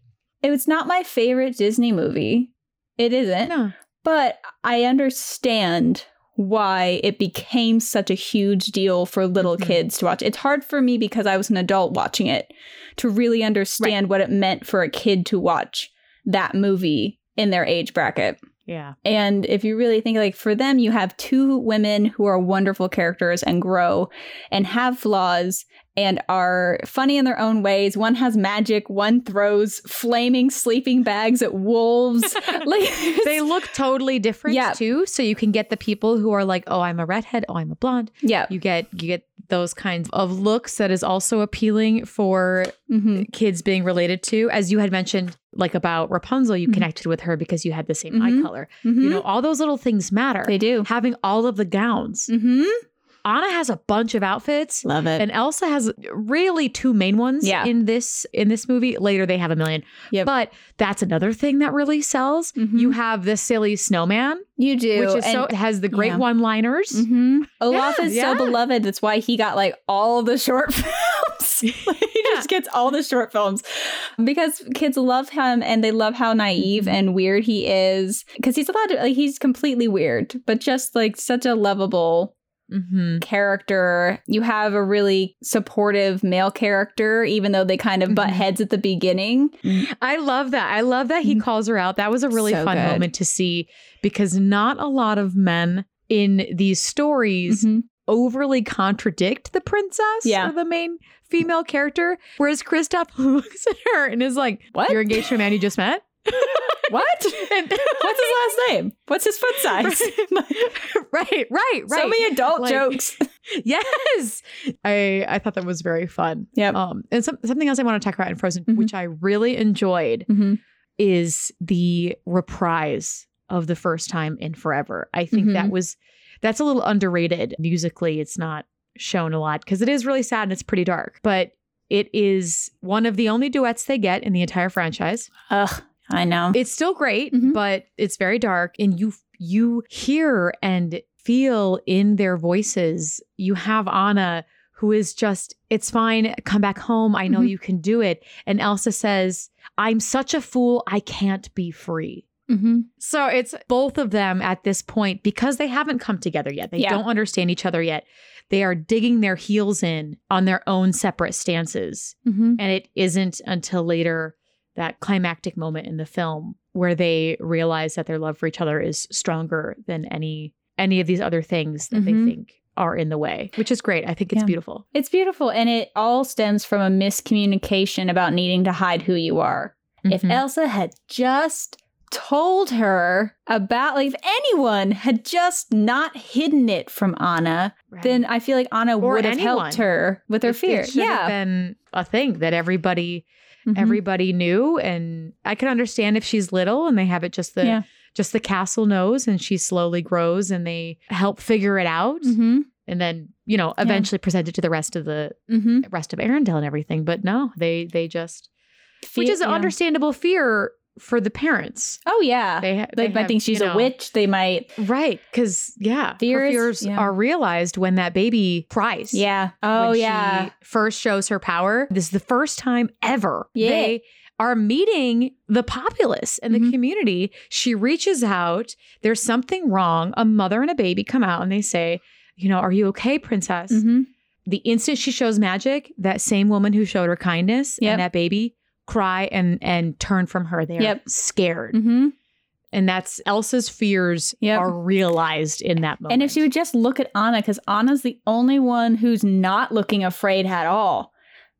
[SPEAKER 1] it was not my favorite Disney movie. It isn't. No. But I understand why it became such a huge deal for little mm-hmm. kids to watch. It's hard for me because I was an adult watching it to really understand right. what it meant for a kid to watch that movie in their age bracket.
[SPEAKER 2] Yeah.
[SPEAKER 1] And if you really think like for them, you have two women who are wonderful characters and grow and have flaws and are funny in their own ways. One has magic, one throws flaming sleeping bags at wolves. <laughs> <laughs>
[SPEAKER 2] like they look totally different yeah. too. So you can get the people who are like, "Oh, I'm a redhead. Oh, I'm a blonde."
[SPEAKER 1] Yeah.
[SPEAKER 2] You get you get those kinds of looks that is also appealing for mm-hmm. kids being related to as you had mentioned like about Rapunzel, you mm-hmm. connected with her because you had the same mm-hmm. eye color. Mm-hmm. You know, all those little things matter.
[SPEAKER 1] They do.
[SPEAKER 2] Having all of the gowns. Anna has a bunch of outfits.
[SPEAKER 1] Love it.
[SPEAKER 2] And Elsa has really two main ones
[SPEAKER 1] yeah.
[SPEAKER 2] in this in this movie. Later they have a million.
[SPEAKER 1] Yep.
[SPEAKER 2] But that's another thing that really sells. Mm-hmm. You have the silly snowman.
[SPEAKER 1] You do.
[SPEAKER 2] Which is and, so has the great yeah. one-liners.
[SPEAKER 1] Mm-hmm. Olaf yeah, is so beloved. That's why he got like all the short <laughs> films. <laughs> he just gets all the short films because kids love him and they love how naive mm-hmm. and weird he is. Because he's allowed to like he's completely weird, but just like such a lovable Mm-hmm. character. You have a really supportive male character, even though they kind of butt mm-hmm. heads at the beginning.
[SPEAKER 2] I love that. I love that he mm-hmm. calls her out. That was a really so fun good. moment to see because not a lot of men in these stories mm-hmm. overly contradict the princess
[SPEAKER 1] yeah.
[SPEAKER 2] or the main female character. Whereas Kristoff <laughs> looks at her and is like,
[SPEAKER 1] What?
[SPEAKER 2] You're engaged to a man you just met? <laughs>
[SPEAKER 1] what? And, <laughs> What's his last name? What's his foot size? <laughs>
[SPEAKER 2] right, right, right.
[SPEAKER 1] So many adult like, jokes.
[SPEAKER 2] yes, I I thought that was very fun.
[SPEAKER 1] Yeah.
[SPEAKER 2] Um, and some, something else I want to talk about in Frozen, mm-hmm. which I really enjoyed, mm-hmm. is the reprise of the first time in forever. I think mm-hmm. that was that's a little underrated musically. It's not shown a lot because it is really sad and it's pretty dark. But it is one of the only duets they get in the entire franchise.
[SPEAKER 1] Ugh, I know.
[SPEAKER 2] It's still great, mm-hmm. but it's very dark and you you hear and feel in their voices. You have Anna who is just, it's fine, come back home. I know mm-hmm. you can do it. And Elsa says, I'm such a fool, I can't be free. Mm-hmm. So it's both of them at this point because they haven't come together yet. They yeah. don't understand each other yet. They are digging their heels in on their own separate stances. Mm-hmm. And it isn't until later that climactic moment in the film where they realize that their love for each other is stronger than any any of these other things that mm-hmm. they think are in the way, which is great. I think it's yeah. beautiful.
[SPEAKER 1] It's beautiful. And it all stems from a miscommunication about needing to hide who you are. Mm-hmm. If Elsa had just told her about like if anyone had just not hidden it from Anna, right. then I feel like Anna or would have helped her with her it, fear.
[SPEAKER 2] It
[SPEAKER 1] yeah,
[SPEAKER 2] been a thing that everybody mm-hmm. everybody knew, and I can understand if she's little and they have it just the yeah. just the castle knows, and she slowly grows, and they help figure it out. Mm-hmm. And then, you know, eventually yeah. present it to the rest of the mm-hmm. rest of Arendelle and everything. But no, they they just which is an understandable fear for the parents.
[SPEAKER 1] Oh yeah, they, ha- they, they might have, think she's you know, a witch. They might
[SPEAKER 2] right because yeah, fears, fears yeah. are realized when that baby cries.
[SPEAKER 1] Yeah. Oh yeah.
[SPEAKER 2] first shows her power. This is the first time ever. Yeah. They are meeting the populace and the mm-hmm. community. She reaches out. There's something wrong. A mother and a baby come out and they say, you know, are you okay, princess? Mm-hmm. The instant she shows magic, that same woman who showed her kindness yep. and that baby cry and and turn from her. They're yep. scared. Mm-hmm. And that's Elsa's fears yep. are realized in that moment.
[SPEAKER 1] And if she would just look at Anna, because Anna's the only one who's not looking afraid at all.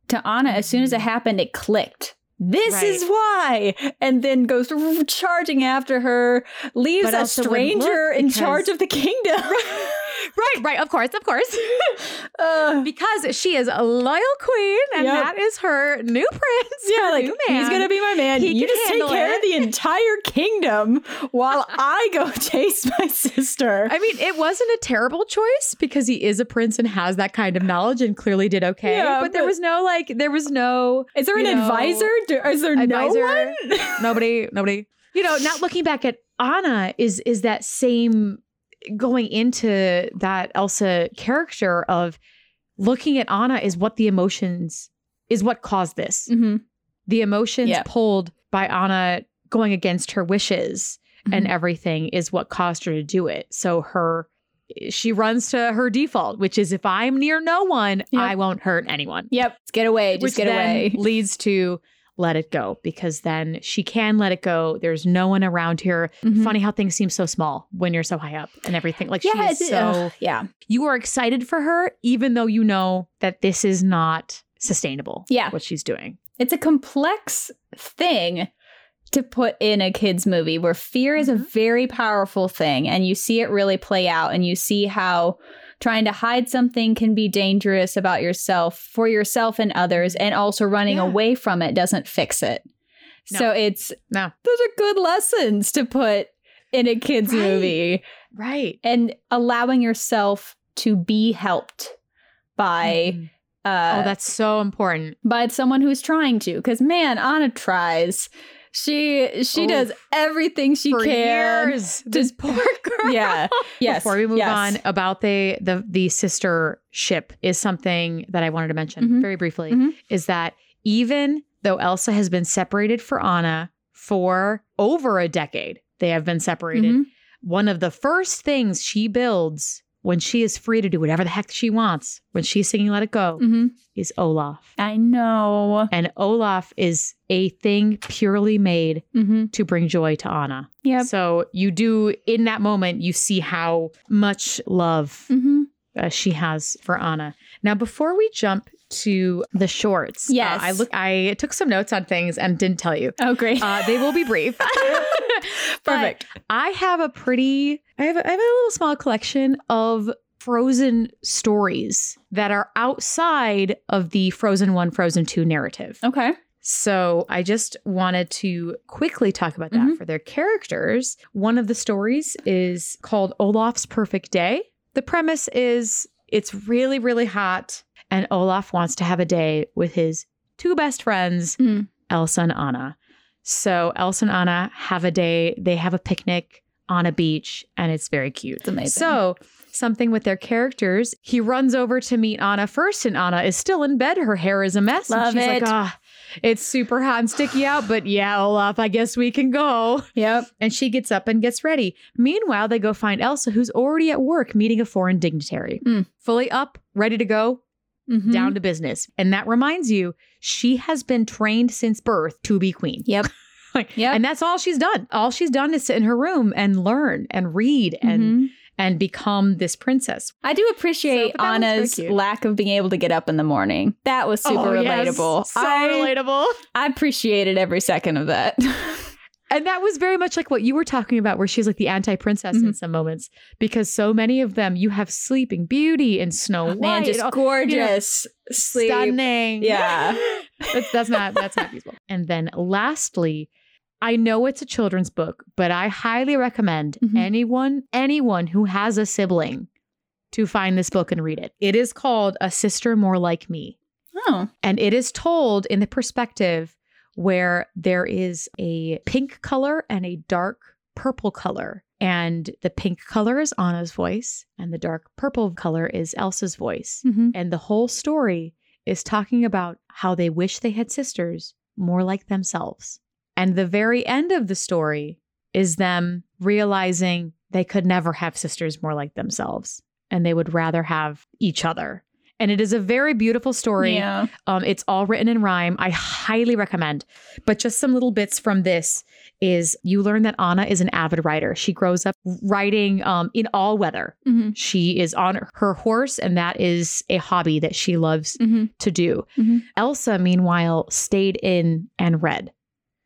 [SPEAKER 1] To Anna, as soon as it mm-hmm. happened, it clicked. This right. is why. And then goes charging after her, leaves a stranger in charge of the kingdom. <laughs>
[SPEAKER 2] right, right. Of course, of course. <laughs> uh, because she is a loyal queen, and yep. that is her new prince. Yeah, like
[SPEAKER 1] he's gonna be my man. He you just take care it. of the <laughs> entire kingdom while <laughs> I go chase my sister.
[SPEAKER 2] I mean, it wasn't a terrible choice because he is a prince and has that kind of knowledge and clearly did okay. Yeah, but, but there was no like, there was no.
[SPEAKER 1] Is there an know, advisor? Is there advisor? no one?
[SPEAKER 2] nobody. Nobody. You know, not looking back at Anna is is that same going into that Elsa character of looking at Anna is what the emotions is what caused this. Mm-hmm. The emotions yep. pulled by Anna going against her wishes mm-hmm. and everything is what caused her to do it. So her she runs to her default, which is if I'm near no one, yep. I won't hurt anyone.
[SPEAKER 1] Yep. Get away. Just
[SPEAKER 2] which
[SPEAKER 1] get away. <laughs>
[SPEAKER 2] leads to let it go because then she can let it go. There's no one around here. Mm-hmm. Funny how things seem so small when you're so high up and everything. Like yeah, she is so uh,
[SPEAKER 1] yeah.
[SPEAKER 2] You are excited for her even though you know that this is not sustainable.
[SPEAKER 1] Yeah.
[SPEAKER 2] What she's doing.
[SPEAKER 1] It's a complex thing to put in a kids movie where fear is mm-hmm. a very powerful thing and you see it really play out and you see how trying to hide something can be dangerous about yourself for yourself and others, and also running yeah. away from it doesn't fix it. No. So it's
[SPEAKER 2] no.
[SPEAKER 1] Those are good lessons to put in a kids right. movie.
[SPEAKER 2] Right.
[SPEAKER 1] And allowing yourself to be helped by mm.
[SPEAKER 2] uh, Oh, that's so important.
[SPEAKER 1] By someone who's trying to. Because man, Anna tries. She she Oof. does everything she
[SPEAKER 2] For
[SPEAKER 1] can.
[SPEAKER 2] Years, this <laughs> poor girl.
[SPEAKER 1] Yeah. Yes.
[SPEAKER 2] Before we move
[SPEAKER 1] yes.
[SPEAKER 2] on about the the the sister ship is something that I wanted to mention mm-hmm. very briefly. Mm-hmm. Is that even though Elsa has been separated for Anna for over a decade, they have been separated. Mm-hmm. One of the first things she builds when she is free to do whatever the heck she wants, when she's singing Let It Go, mm-hmm. is Olaf.
[SPEAKER 1] I know.
[SPEAKER 2] And Olaf is a thing purely made mm-hmm. to bring joy to Anna.
[SPEAKER 1] Yeah.
[SPEAKER 2] So you do, in that moment, you see how much love mm-hmm. uh, she has for Anna. Now, before we jump to the shorts.
[SPEAKER 1] Yes.
[SPEAKER 2] Uh, I look I took some notes on things and didn't tell you.
[SPEAKER 1] Oh, great.
[SPEAKER 2] Uh, they will be brief. <laughs> <laughs>
[SPEAKER 1] Perfect.
[SPEAKER 2] I have a pretty I have a, I have a little small collection of frozen stories that are outside of the Frozen 1 Frozen 2 narrative.
[SPEAKER 1] Okay.
[SPEAKER 2] So I just wanted to quickly talk about that
[SPEAKER 1] Mhm.
[SPEAKER 2] for their characters. One of the stories is called Olaf's Perfect Day. The premise is it's really, really hot, and Olaf wants to have a day with his two best friends,
[SPEAKER 1] Mm.
[SPEAKER 2] Elsa and Anna. So Elsa and Anna have a day, they have a picnic on a beach, and it's very cute.
[SPEAKER 1] It's amazing.
[SPEAKER 2] So, something with their characters, he runs over to meet Anna first, and Anna is still in bed. Her hair is a mess.
[SPEAKER 1] Love
[SPEAKER 2] and she's
[SPEAKER 1] it.
[SPEAKER 2] like, ah, it's super hot and sticky out, but yeah, Olaf, I guess we can go.
[SPEAKER 1] Yep.
[SPEAKER 2] And she gets up and gets ready. Meanwhile, they go find Elsa, who's already at work meeting a foreign dignitary,
[SPEAKER 1] Mm.
[SPEAKER 2] fully up, ready to go,
[SPEAKER 1] Mhm.
[SPEAKER 2] down to business. And that reminds you, she has been trained since birth to be queen.
[SPEAKER 1] Yep. <laughs>
[SPEAKER 2] Like,
[SPEAKER 1] Yep.
[SPEAKER 2] And that's all she's done. All she's done is sit in her room and learn and read and
[SPEAKER 1] Mhm.
[SPEAKER 2] and become this princess.
[SPEAKER 1] I do appreciate
[SPEAKER 2] So, but that was very
[SPEAKER 1] Anna's lack of being able to get up in the morning. That was super
[SPEAKER 2] Oh, yes.
[SPEAKER 1] relatable.
[SPEAKER 2] So
[SPEAKER 1] I,
[SPEAKER 2] relatable.
[SPEAKER 1] I appreciated every second of that. <laughs>
[SPEAKER 2] And that was very much like what you were talking about, where she's like the anti princess in
[SPEAKER 1] Mhm.
[SPEAKER 2] some moments, because so many of them, you have Sleeping Beauty and Snow White,
[SPEAKER 1] Man, just
[SPEAKER 2] all-
[SPEAKER 1] gorgeous. Sleep.
[SPEAKER 2] stunning.
[SPEAKER 1] Yeah. <laughs>
[SPEAKER 2] that's, that's not that's not feasible. And then lastly, I know it's a children's book, but I highly recommend
[SPEAKER 1] Mhm.
[SPEAKER 2] anyone anyone who has a sibling to find this book and read it. It is called A Sister More Like Me.
[SPEAKER 1] Oh.
[SPEAKER 2] And it is told in the perspective where there is a pink color and a dark purple color. And the pink color is Anna's voice, and the dark purple color is Elsa's voice.
[SPEAKER 1] Mhm.
[SPEAKER 2] And the whole story is talking about how they wish they had sisters more like themselves. And the very end of the story is them realizing they could never have sisters more like themselves and they would rather have each other. And it is a very beautiful story.
[SPEAKER 1] Yeah.
[SPEAKER 2] Um, it's all written in rhyme. I highly recommend. But just some little bits from this is you learn that Anna is an avid writer. She grows up writing um, in all weather.
[SPEAKER 1] Mhm.
[SPEAKER 2] She is on her horse, and that is a hobby that she loves
[SPEAKER 1] Mhm.
[SPEAKER 2] to do.
[SPEAKER 1] Mhm.
[SPEAKER 2] Elsa, meanwhile, stayed in and read.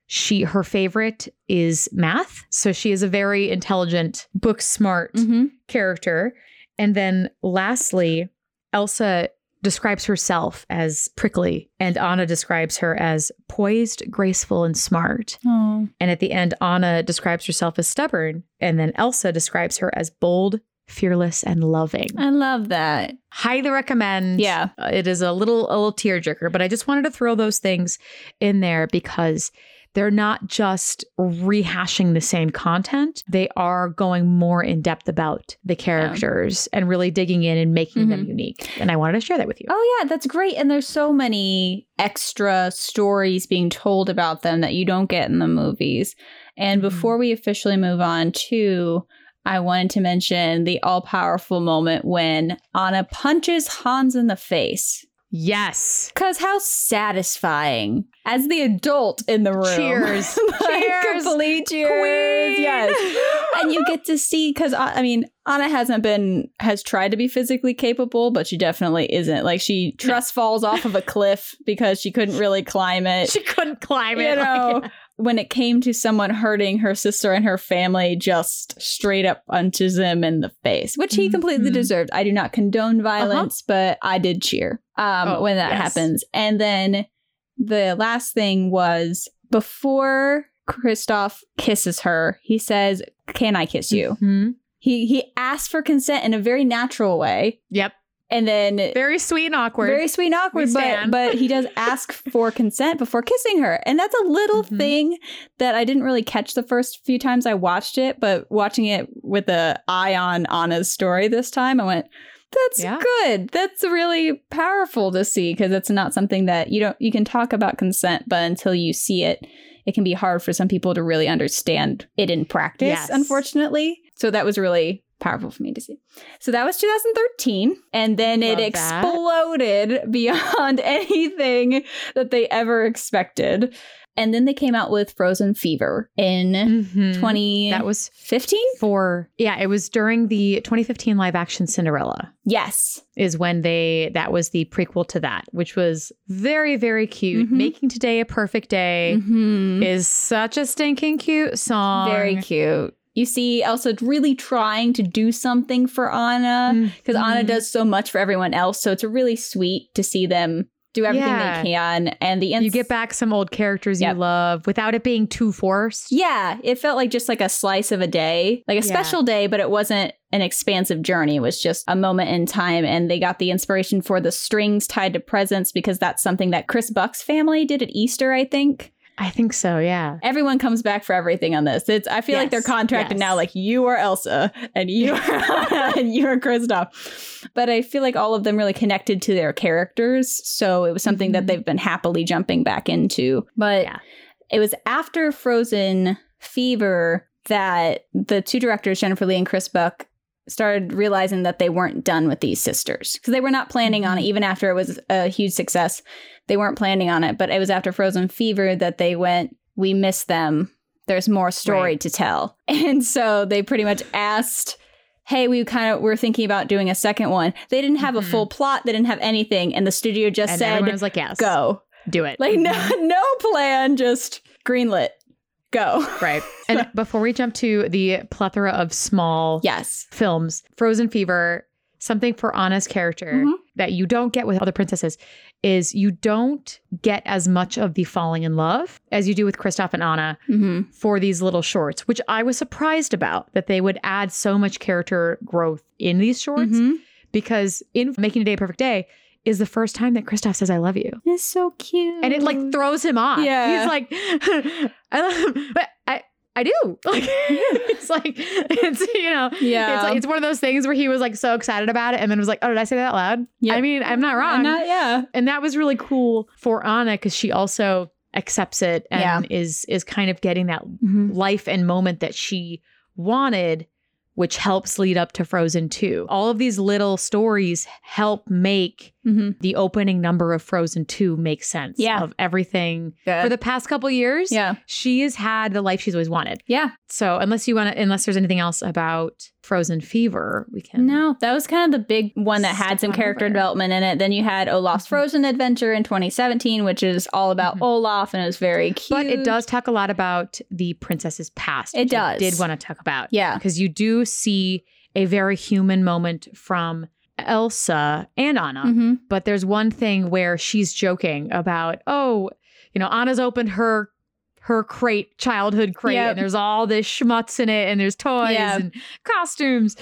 [SPEAKER 2] She her favorite is math, so she is a very intelligent, book smart
[SPEAKER 1] Mhm.
[SPEAKER 2] character. And then lastly, Elsa describes herself as prickly, and Anna describes her as poised, graceful, and smart.
[SPEAKER 1] Oh.
[SPEAKER 2] And at the end, Anna describes herself as stubborn, and then Elsa describes her as bold, fearless, and loving.
[SPEAKER 1] I love that.
[SPEAKER 2] Highly recommend.
[SPEAKER 1] Yeah.
[SPEAKER 2] Uh, it is a little a little tearjerker, but I just wanted to throw those things in there because they're not just rehashing the same content. They are going more in depth about the characters and really digging in and making them
[SPEAKER 1] Mhm.
[SPEAKER 2] unique. And I wanted to share that with you.
[SPEAKER 1] Oh yeah, that's great. And there's so many extra stories being told about them that you don't get in the movies. And
[SPEAKER 2] Mhm.
[SPEAKER 1] before we officially move on to I wanted to mention the all powerful moment when Anna punches Hans in the face.
[SPEAKER 2] Yes.
[SPEAKER 1] Cause how satisfying as the adult in the room.
[SPEAKER 2] Cheers. <laughs>
[SPEAKER 1] Like,
[SPEAKER 2] Cheers.
[SPEAKER 1] Complete cheers.
[SPEAKER 2] Queen.
[SPEAKER 1] Yes. and you get to see because I mean Anna hasn't been has tried to be physically capable, but she definitely isn't. Like she trust falls off of a cliff because she couldn't really climb it. <laughs>
[SPEAKER 2] She couldn't climb it. <laughs>
[SPEAKER 1] you know,
[SPEAKER 2] Like,
[SPEAKER 1] when it came to someone hurting her sister and her family, just straight up punches him in the face, which he completely
[SPEAKER 2] Mhm.
[SPEAKER 1] deserved. I do not condone violence, but I did cheer um,
[SPEAKER 2] Oh,
[SPEAKER 1] when that
[SPEAKER 2] yes.
[SPEAKER 1] happens. And then the last thing was before Kristoff kisses her, he says, "Can I kiss you?"
[SPEAKER 2] Mhm.
[SPEAKER 1] He he asks for consent in a very natural way,
[SPEAKER 2] Yep.
[SPEAKER 1] And then
[SPEAKER 2] Very sweet and awkward.
[SPEAKER 1] very sweet and awkward, but but he does <laughs> ask for consent before kissing her, and that's a little
[SPEAKER 2] Mhm.
[SPEAKER 1] thing that I didn't really catch the first few times I watched it, but watching it with the eye on Anna's story this time, I went. That's
[SPEAKER 2] Yeah.
[SPEAKER 1] good. That's really powerful to see because it's not something that you don't you can talk about consent, but until you see it, it can be hard for some people to really understand it in practice,
[SPEAKER 2] Yes.
[SPEAKER 1] unfortunately. So that was really powerful for me to see. So that was 2013. And then it
[SPEAKER 2] Love that.
[SPEAKER 1] exploded <laughs> beyond <laughs> anything that they ever expected. And then they came out with Frozen Fever in mm-hmm. 20
[SPEAKER 2] That was
[SPEAKER 1] 15
[SPEAKER 2] for Yeah, it was during the 2015 live action Cinderella.
[SPEAKER 1] Yes.
[SPEAKER 2] Is when they that was the prequel to that, which was very very cute. Mm-hmm. Making Today a Perfect Day mm-hmm. is such a stinking cute song.
[SPEAKER 1] Very cute. You see Elsa really trying to do something for Anna because mm-hmm. Anna does so much for everyone else. So it's really sweet to see them do everything yeah. they can and the
[SPEAKER 2] ins- you get back some old characters yep. you love without it being too forced
[SPEAKER 1] yeah it felt like just like a slice of a day like a yeah. special day but it wasn't an expansive journey it was just a moment in time and they got the inspiration for the strings tied to presents because that's something that chris buck's family did at easter i think
[SPEAKER 2] I think so, yeah.
[SPEAKER 1] Everyone comes back for everything on this. It's I feel yes, like they're contracted yes. now like you are Elsa and you are <laughs> <laughs> and you are Kristoff. But I feel like all of them really connected to their characters, so it was something mm-hmm. that they've been happily jumping back into. But yeah. it was after Frozen Fever that the two directors Jennifer Lee and Chris Buck started realizing that they weren't done with these sisters because they were not planning on it mm-hmm. even after it was a huge success they weren't planning on it, but it was after Frozen Fever that they went, we miss them. There's more story right. to tell. <laughs> And so they pretty much asked, hey, we kind of were thinking about doing a second one. They didn't have mm-hmm. a full plot, they didn't have anything. And the studio just
[SPEAKER 2] and
[SPEAKER 1] said,
[SPEAKER 2] was like, yes,
[SPEAKER 1] go.
[SPEAKER 2] Do it.
[SPEAKER 1] Like, no, mm-hmm. <laughs> no plan, just greenlit go. <laughs>
[SPEAKER 2] Right. And <laughs> before we jump to the plethora of small
[SPEAKER 1] yes
[SPEAKER 2] films, Frozen Fever, something for Anna's character mm-hmm. that you don't get with other princesses is you don't get as much of the falling in love as you do with Kristoff and Anna mm-hmm. for these little shorts, which I was surprised about that they would add so much character growth in these shorts mm-hmm. because in Making a Day a Perfect Day is the first time that Kristoff says I love you.
[SPEAKER 1] It's so cute.
[SPEAKER 2] And it like throws him off. Yeah. He's like <laughs> I love him. But I I do. <laughs> Like it's like it's you know yeah. It's like it's one of those things where he was like so excited about it and then was like, oh, did I say that loud? Yeah. I mean, I'm not wrong. I'm
[SPEAKER 1] not, yeah.
[SPEAKER 2] And that was really cool for Anna because she also accepts it and yeah. is is kind of getting that mm-hmm. life and moment that she wanted which helps lead up to Frozen 2. All of these little stories help make mm-hmm. the opening number of Frozen 2 makes sense.
[SPEAKER 1] Yeah.
[SPEAKER 2] Of everything. Good. For the past couple years,
[SPEAKER 1] yeah.
[SPEAKER 2] she has had the life she's always wanted.
[SPEAKER 1] Yeah.
[SPEAKER 2] So unless you want to, unless there's anything else about Frozen Fever, we can.
[SPEAKER 1] No, that was kind of the big one that had some character over. development in it. Then you had Olaf's mm-hmm. Frozen Adventure in 2017, which is all about mm-hmm. Olaf and it was very cute.
[SPEAKER 2] But it does talk a lot about the princess's past.
[SPEAKER 1] It does.
[SPEAKER 2] I did want to talk about.
[SPEAKER 1] Yeah.
[SPEAKER 2] Because you do see a very human moment from Elsa and Anna. Mm-hmm. But there's one thing where she's joking about, oh, you know, Anna's opened her her crate, childhood crate, yep. and there's all this schmutz in it, and there's toys yep. and costumes.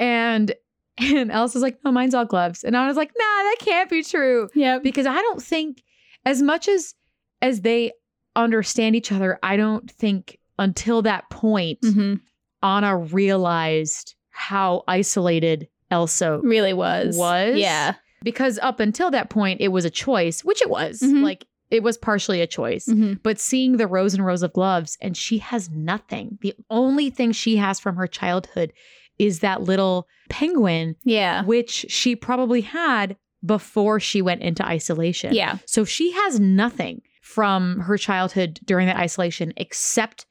[SPEAKER 2] And and Elsa's like, no, mine's all gloves. And Anna's like, nah, that can't be true.
[SPEAKER 1] Yeah.
[SPEAKER 2] Because I don't think as much as as they understand each other, I don't think until that point mm-hmm. Anna realized how isolated Elsa
[SPEAKER 1] really was.
[SPEAKER 2] Was.
[SPEAKER 1] Yeah.
[SPEAKER 2] Because up until that point, it was a choice, which it was. Mm-hmm. Like it was partially a choice. Mm-hmm. But seeing the rows and rows of gloves, and she has nothing. The only thing she has from her childhood is that little penguin.
[SPEAKER 1] Yeah.
[SPEAKER 2] Which she probably had before she went into isolation.
[SPEAKER 1] Yeah.
[SPEAKER 2] So she has nothing from her childhood during that isolation except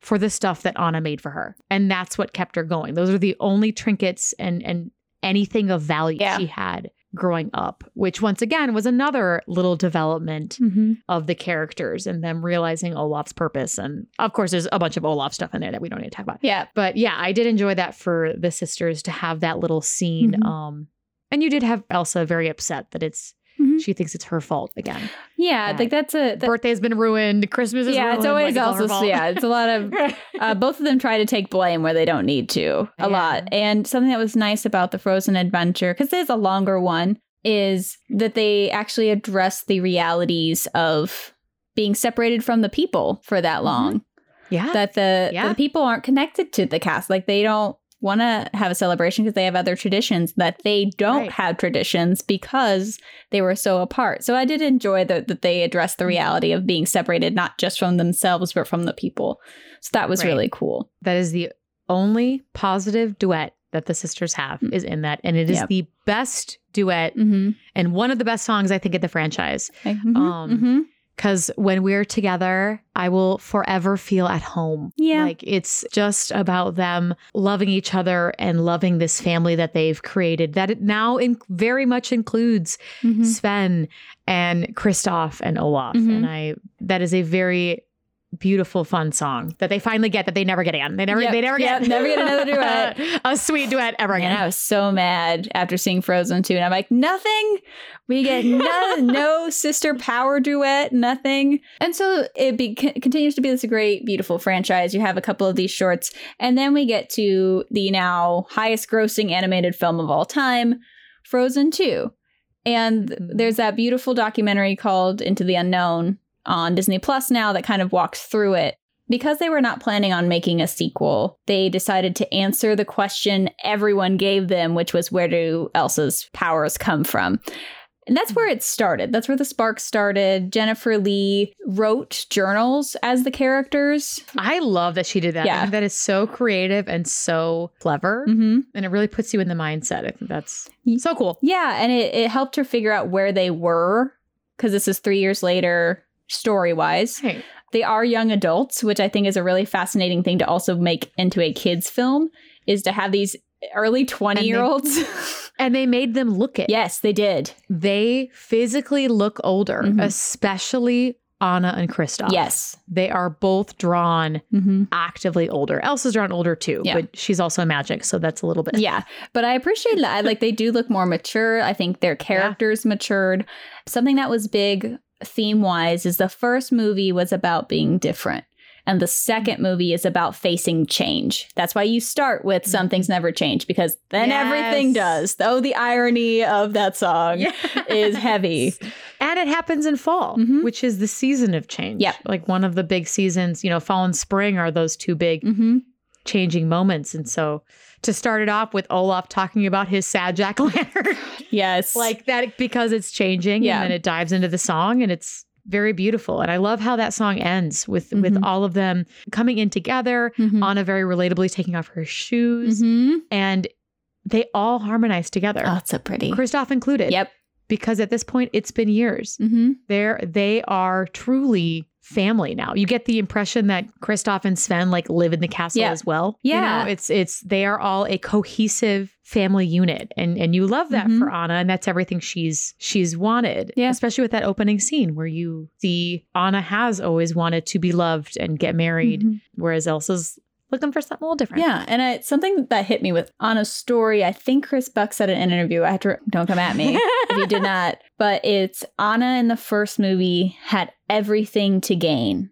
[SPEAKER 2] for the stuff that Anna made for her. And that's what kept her going. Those are the only trinkets and and anything of value yeah. she had growing up, which once again was another little development mm-hmm. of the characters and them realizing Olaf's purpose. And of course, there's a bunch of Olaf stuff in there that we don't need to talk about.
[SPEAKER 1] Yeah.
[SPEAKER 2] But yeah, I did enjoy that for the sisters to have that little scene. Mm-hmm. Um, and you did have Elsa very upset that it's. She thinks it's her fault again.
[SPEAKER 1] Yeah, like that's a
[SPEAKER 2] that, birthday's been ruined. Christmas is
[SPEAKER 1] yeah.
[SPEAKER 2] Ruined,
[SPEAKER 1] it's always
[SPEAKER 2] like
[SPEAKER 1] also yeah. It's a lot of <laughs> uh, both of them try to take blame where they don't need to a yeah. lot. And something that was nice about the Frozen Adventure because it's a longer one is that they actually address the realities of being separated from the people for that mm-hmm. long.
[SPEAKER 2] Mm-hmm. Yeah,
[SPEAKER 1] that the, yeah. the people aren't connected to the cast. Like they don't want to have a celebration because they have other traditions that they don't right. have traditions because they were so apart. So I did enjoy that that they addressed the reality of being separated not just from themselves but from the people. So that was right. really cool.
[SPEAKER 2] That is the only positive duet that the sisters have mm-hmm. is in that and it is yep. the best duet mm-hmm. and one of the best songs I think in the franchise. Mm-hmm. Um, mm-hmm because when we're together, I will forever feel at home.
[SPEAKER 1] Yeah.
[SPEAKER 2] Like it's just about them loving each other and loving this family that they've created that it now in- very much includes mm-hmm. Sven and Kristoff and Olaf. Mm-hmm. And I, that is a very beautiful fun song that they finally get that they never get again. They never yep. they never
[SPEAKER 1] yep.
[SPEAKER 2] get
[SPEAKER 1] never get another <laughs> duet.
[SPEAKER 2] a sweet duet ever again.
[SPEAKER 1] I was so mad after seeing Frozen 2 and I'm like nothing. We get no, <laughs> no sister power duet, nothing. And so it be, continues to be this great beautiful franchise. You have a couple of these shorts and then we get to the now highest grossing animated film of all time, Frozen 2. And mm-hmm. there's that beautiful documentary called Into the Unknown on Disney Plus now that kind of walks through it. Because they were not planning on making a sequel, they decided to answer the question everyone gave them, which was where do Elsa's powers come from? And that's where it started. That's where the spark started. Jennifer Lee wrote journals as the characters.
[SPEAKER 2] I love that she did that. Yeah. that is so creative and so clever. Mm-hmm. And it really puts you in the mindset. I think that's so cool.
[SPEAKER 1] Yeah. And it, it helped her figure out where they were because this is three years later story wise. Right. They are young adults, which I think is a really fascinating thing to also make into a kids film is to have these early 20 year olds. <laughs> <laughs>
[SPEAKER 2] and they made them look it.
[SPEAKER 1] Yes, they did.
[SPEAKER 2] They physically look older, mm-hmm. especially Anna and Kristoff.
[SPEAKER 1] Yes.
[SPEAKER 2] They are both drawn mm-hmm. actively older. Elsa's drawn older too, yeah. but she's also a magic, so that's a little bit.
[SPEAKER 1] Yeah. But I appreciate that. Like they do look more mature. I think their <laughs> characters yeah. matured. Something that was big theme wise is the first movie was about being different. And the second movie is about facing change. That's why you start with Some Things Never Change, because then yes. everything does. Though the irony of that song yes. is heavy.
[SPEAKER 2] And it happens in fall, mm-hmm. which is the season of change.
[SPEAKER 1] Yeah.
[SPEAKER 2] Like one of the big seasons, you know, fall and spring are those two big mm-hmm. changing moments. And so to start it off with Olaf talking about his sad jack <laughs> lantern.
[SPEAKER 1] yes.
[SPEAKER 2] like that because it's changing yeah. and then it dives into the song and it's very beautiful. And I love how that song ends with mm-hmm. with all of them coming in together, mm-hmm. Anna very relatably taking off her shoes. Mm-hmm. And they all harmonize together.
[SPEAKER 1] Oh, it's so pretty.
[SPEAKER 2] Kristoff included.
[SPEAKER 1] Yep.
[SPEAKER 2] Because at this point it's been years. Mm-hmm. They're they are truly family now. You get the impression that Kristoff and Sven like live in the castle yeah. as well.
[SPEAKER 1] Yeah.
[SPEAKER 2] You know, it's it's they are all a cohesive family unit. And and you love that mm-hmm. for Anna and that's everything she's she's wanted.
[SPEAKER 1] Yeah.
[SPEAKER 2] Especially with that opening scene where you see Anna has always wanted to be loved and get married, mm-hmm. whereas Elsa's looking for something a little different.
[SPEAKER 1] Yeah, and I, something that hit me with Anna's story. I think Chris Buck said in an interview. I have to don't come at me if you did <laughs> not. But it's Anna in the first movie had everything to gain,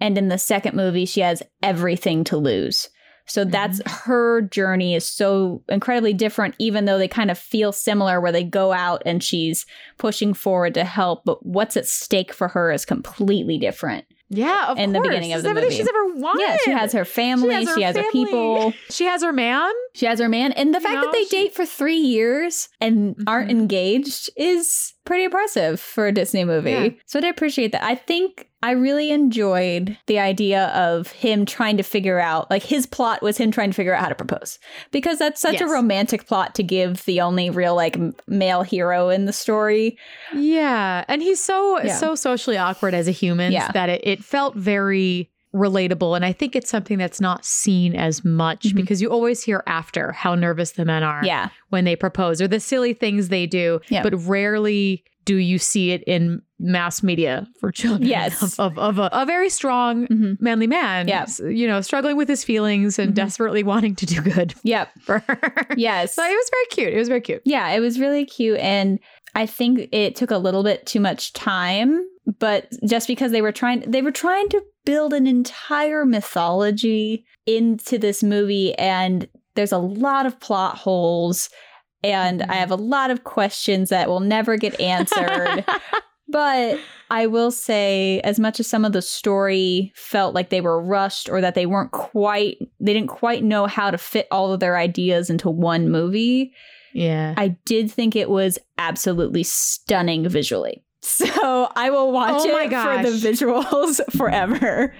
[SPEAKER 1] and in the second movie she has everything to lose. So that's mm-hmm. her journey is so incredibly different, even though they kind of feel similar, where they go out and she's pushing forward to help. But what's at stake for her is completely different.
[SPEAKER 2] Yeah,
[SPEAKER 1] in
[SPEAKER 2] course.
[SPEAKER 1] the beginning of the movie.
[SPEAKER 2] she's ever wanted.
[SPEAKER 1] Yeah, she has her family. She has her, she has her people.
[SPEAKER 2] She has her man.
[SPEAKER 1] She has her man, and the you fact know, that they she... date for three years and mm-hmm. aren't engaged is pretty impressive for a Disney movie. Yeah. So I appreciate that. I think I really enjoyed the idea of him trying to figure out, like his plot was him trying to figure out how to propose. Because that's such yes. a romantic plot to give the only real like male hero in the story.
[SPEAKER 2] Yeah. And he's so, yeah. so socially awkward as a human yeah. that it, it felt very relatable. And I think it's something that's not seen as much mm-hmm. because you always hear after how nervous the men are
[SPEAKER 1] yeah.
[SPEAKER 2] when they propose or the silly things they do, yeah. but rarely do you see it in mass media for children
[SPEAKER 1] yes. <laughs>
[SPEAKER 2] of, of, of a, a, very strong, mm-hmm. manly man.
[SPEAKER 1] Yeah.
[SPEAKER 2] You know, struggling with his feelings and mm-hmm. desperately wanting to do good. <laughs>
[SPEAKER 1] Yep.
[SPEAKER 2] For her.
[SPEAKER 1] Yes.
[SPEAKER 2] So it was very cute. It was very cute.
[SPEAKER 1] Yeah, it was really cute. And I think it took a little bit too much time, but just because they were trying they were trying to build an entire mythology into this movie and there's a lot of plot holes and. I have a lot of questions that will never get answered. <laughs> but I will say, as much as some of the story felt like they were rushed or that they weren't quite, they didn't quite know how to fit all of their ideas into one movie.
[SPEAKER 2] Yeah.
[SPEAKER 1] I did think it was absolutely stunning visually. So I will watch oh it gosh. for the visuals <laughs> forever.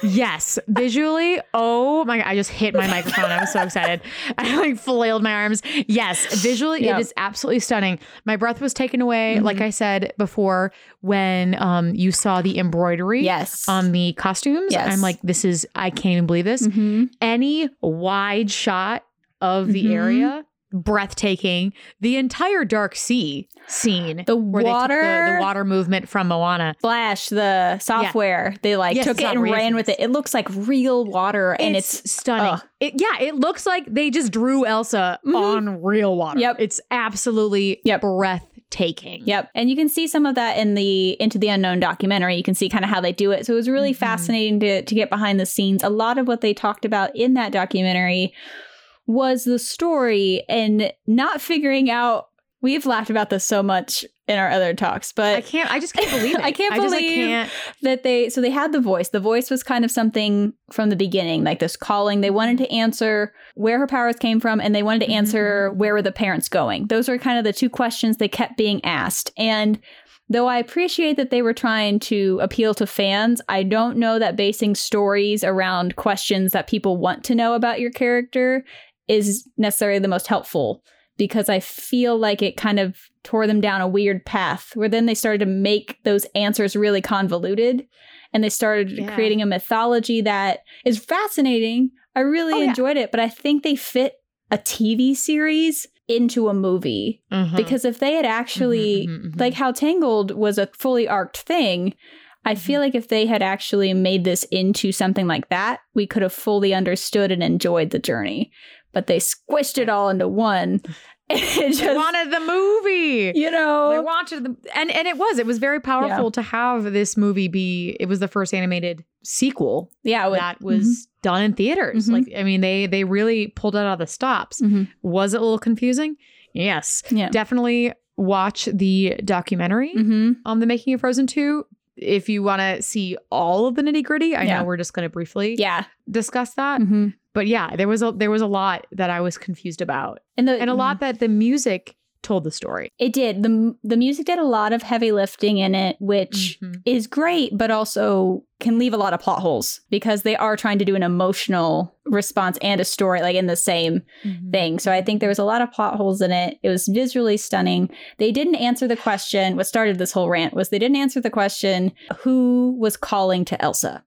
[SPEAKER 2] yes, visually. Oh my god! I just hit my microphone. I was so <laughs> excited. I like flailed my arms. Yes, visually, yep. it is absolutely stunning. My breath was taken away, mm-hmm. like I said before, when um you saw the embroidery.
[SPEAKER 1] Yes.
[SPEAKER 2] on the costumes. Yes. I'm like, this is. I can't even believe this. Mm-hmm. Any wide shot of the mm-hmm. area breathtaking. The entire Dark Sea scene,
[SPEAKER 1] the water,
[SPEAKER 2] the, the, water movement from Moana,
[SPEAKER 1] Splash, the software, yeah. they like yes, took it and ran with it. It looks like real water, and it's,
[SPEAKER 2] it's stunning. It, yeah, it looks like they just drew Elsa mm-hmm. on real water.
[SPEAKER 1] Yep,
[SPEAKER 2] it's absolutely yep. breathtaking.
[SPEAKER 1] Yep. And you can see some of that in the Into the Unknown documentary. You can see kind of how they do it. So it was really mm-hmm. fascinating to, to get behind the scenes. A lot of what they talked about in that documentary was the story and not figuring out we've laughed about this so much in our other talks but
[SPEAKER 2] i can't i just can't believe <laughs> it.
[SPEAKER 1] i can't I believe just, can't. that they so they had the voice. The voice was kind of something from the beginning like this calling. They wanted to answer where her powers came from and they wanted to answer mm-hmm. where were the parents going. Those were kind of the two questions they kept being asked. And Though I appreciate that they were trying to appeal to fans, I don't know that basing stories around questions that people want to know about your character is necessarily the most helpful because I feel like it kind of tore them down a weird path where then they started to make those answers really convoluted and they started yeah. creating a mythology that is fascinating. I really oh, enjoyed yeah. it, but I think they fit a TV series into a movie mm-hmm. because if they had actually mm-hmm, mm-hmm, mm-hmm. like how Tangled was a fully arced thing, I feel mm-hmm. like if they had actually made this into something like that, we could have fully understood and enjoyed the journey but they squished it all into one. <laughs>
[SPEAKER 2] It just, they wanted the movie.
[SPEAKER 1] You know.
[SPEAKER 2] They wanted the and and it was. It was very powerful yeah. to have this movie be it was the first animated sequel.
[SPEAKER 1] Yeah,
[SPEAKER 2] with, that was mm-hmm. done in theaters. Mm-hmm. Like I mean they they really pulled it out of the stops. Mm-hmm. Was it a little confusing? Yes. Yeah. Definitely watch the documentary mm-hmm. on the making of Frozen 2 if you want to see all of the nitty gritty, I yeah. know we're just going to briefly
[SPEAKER 1] yeah.
[SPEAKER 2] discuss that. Mm-hmm. But yeah, there was a there was a lot that I was confused about, and the, and a lot that the music told the story.
[SPEAKER 1] It did. the The music did a lot of heavy lifting in it, which mm-hmm. is great, but also can leave a lot of plot holes because they are trying to do an emotional response and a story like in the same mm-hmm. thing. So I think there was a lot of plot holes in it. It was visually stunning. They didn't answer the question. What started this whole rant was they didn't answer the question who was calling to Elsa.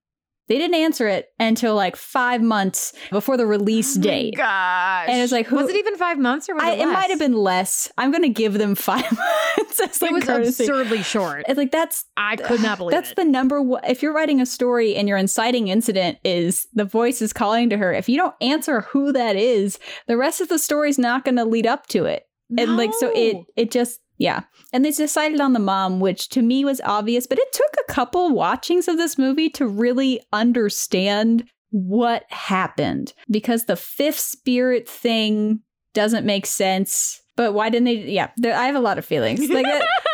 [SPEAKER 1] They didn't answer it until like five months before the release oh date.
[SPEAKER 2] gosh.
[SPEAKER 1] And it's like, who,
[SPEAKER 2] was it even five months or was I,
[SPEAKER 1] it, it might have been less. I'm going to give them <laughs> five months.
[SPEAKER 2] it like was courtesy. absurdly short.
[SPEAKER 1] It's like, that's,
[SPEAKER 2] I could not believe
[SPEAKER 1] that's
[SPEAKER 2] it.
[SPEAKER 1] the number one. If you're writing a story and your inciting incident is the voice is calling to her, if you don't answer who that is, the rest of the story's not going to lead up to it. No. And like, so it, it just, yeah. And they decided on the mom, which to me was obvious, but it took a couple watchings of this movie to really understand what happened because the fifth spirit thing doesn't make sense. But why didn't they? Yeah, I have a lot of feelings. <laughs> Like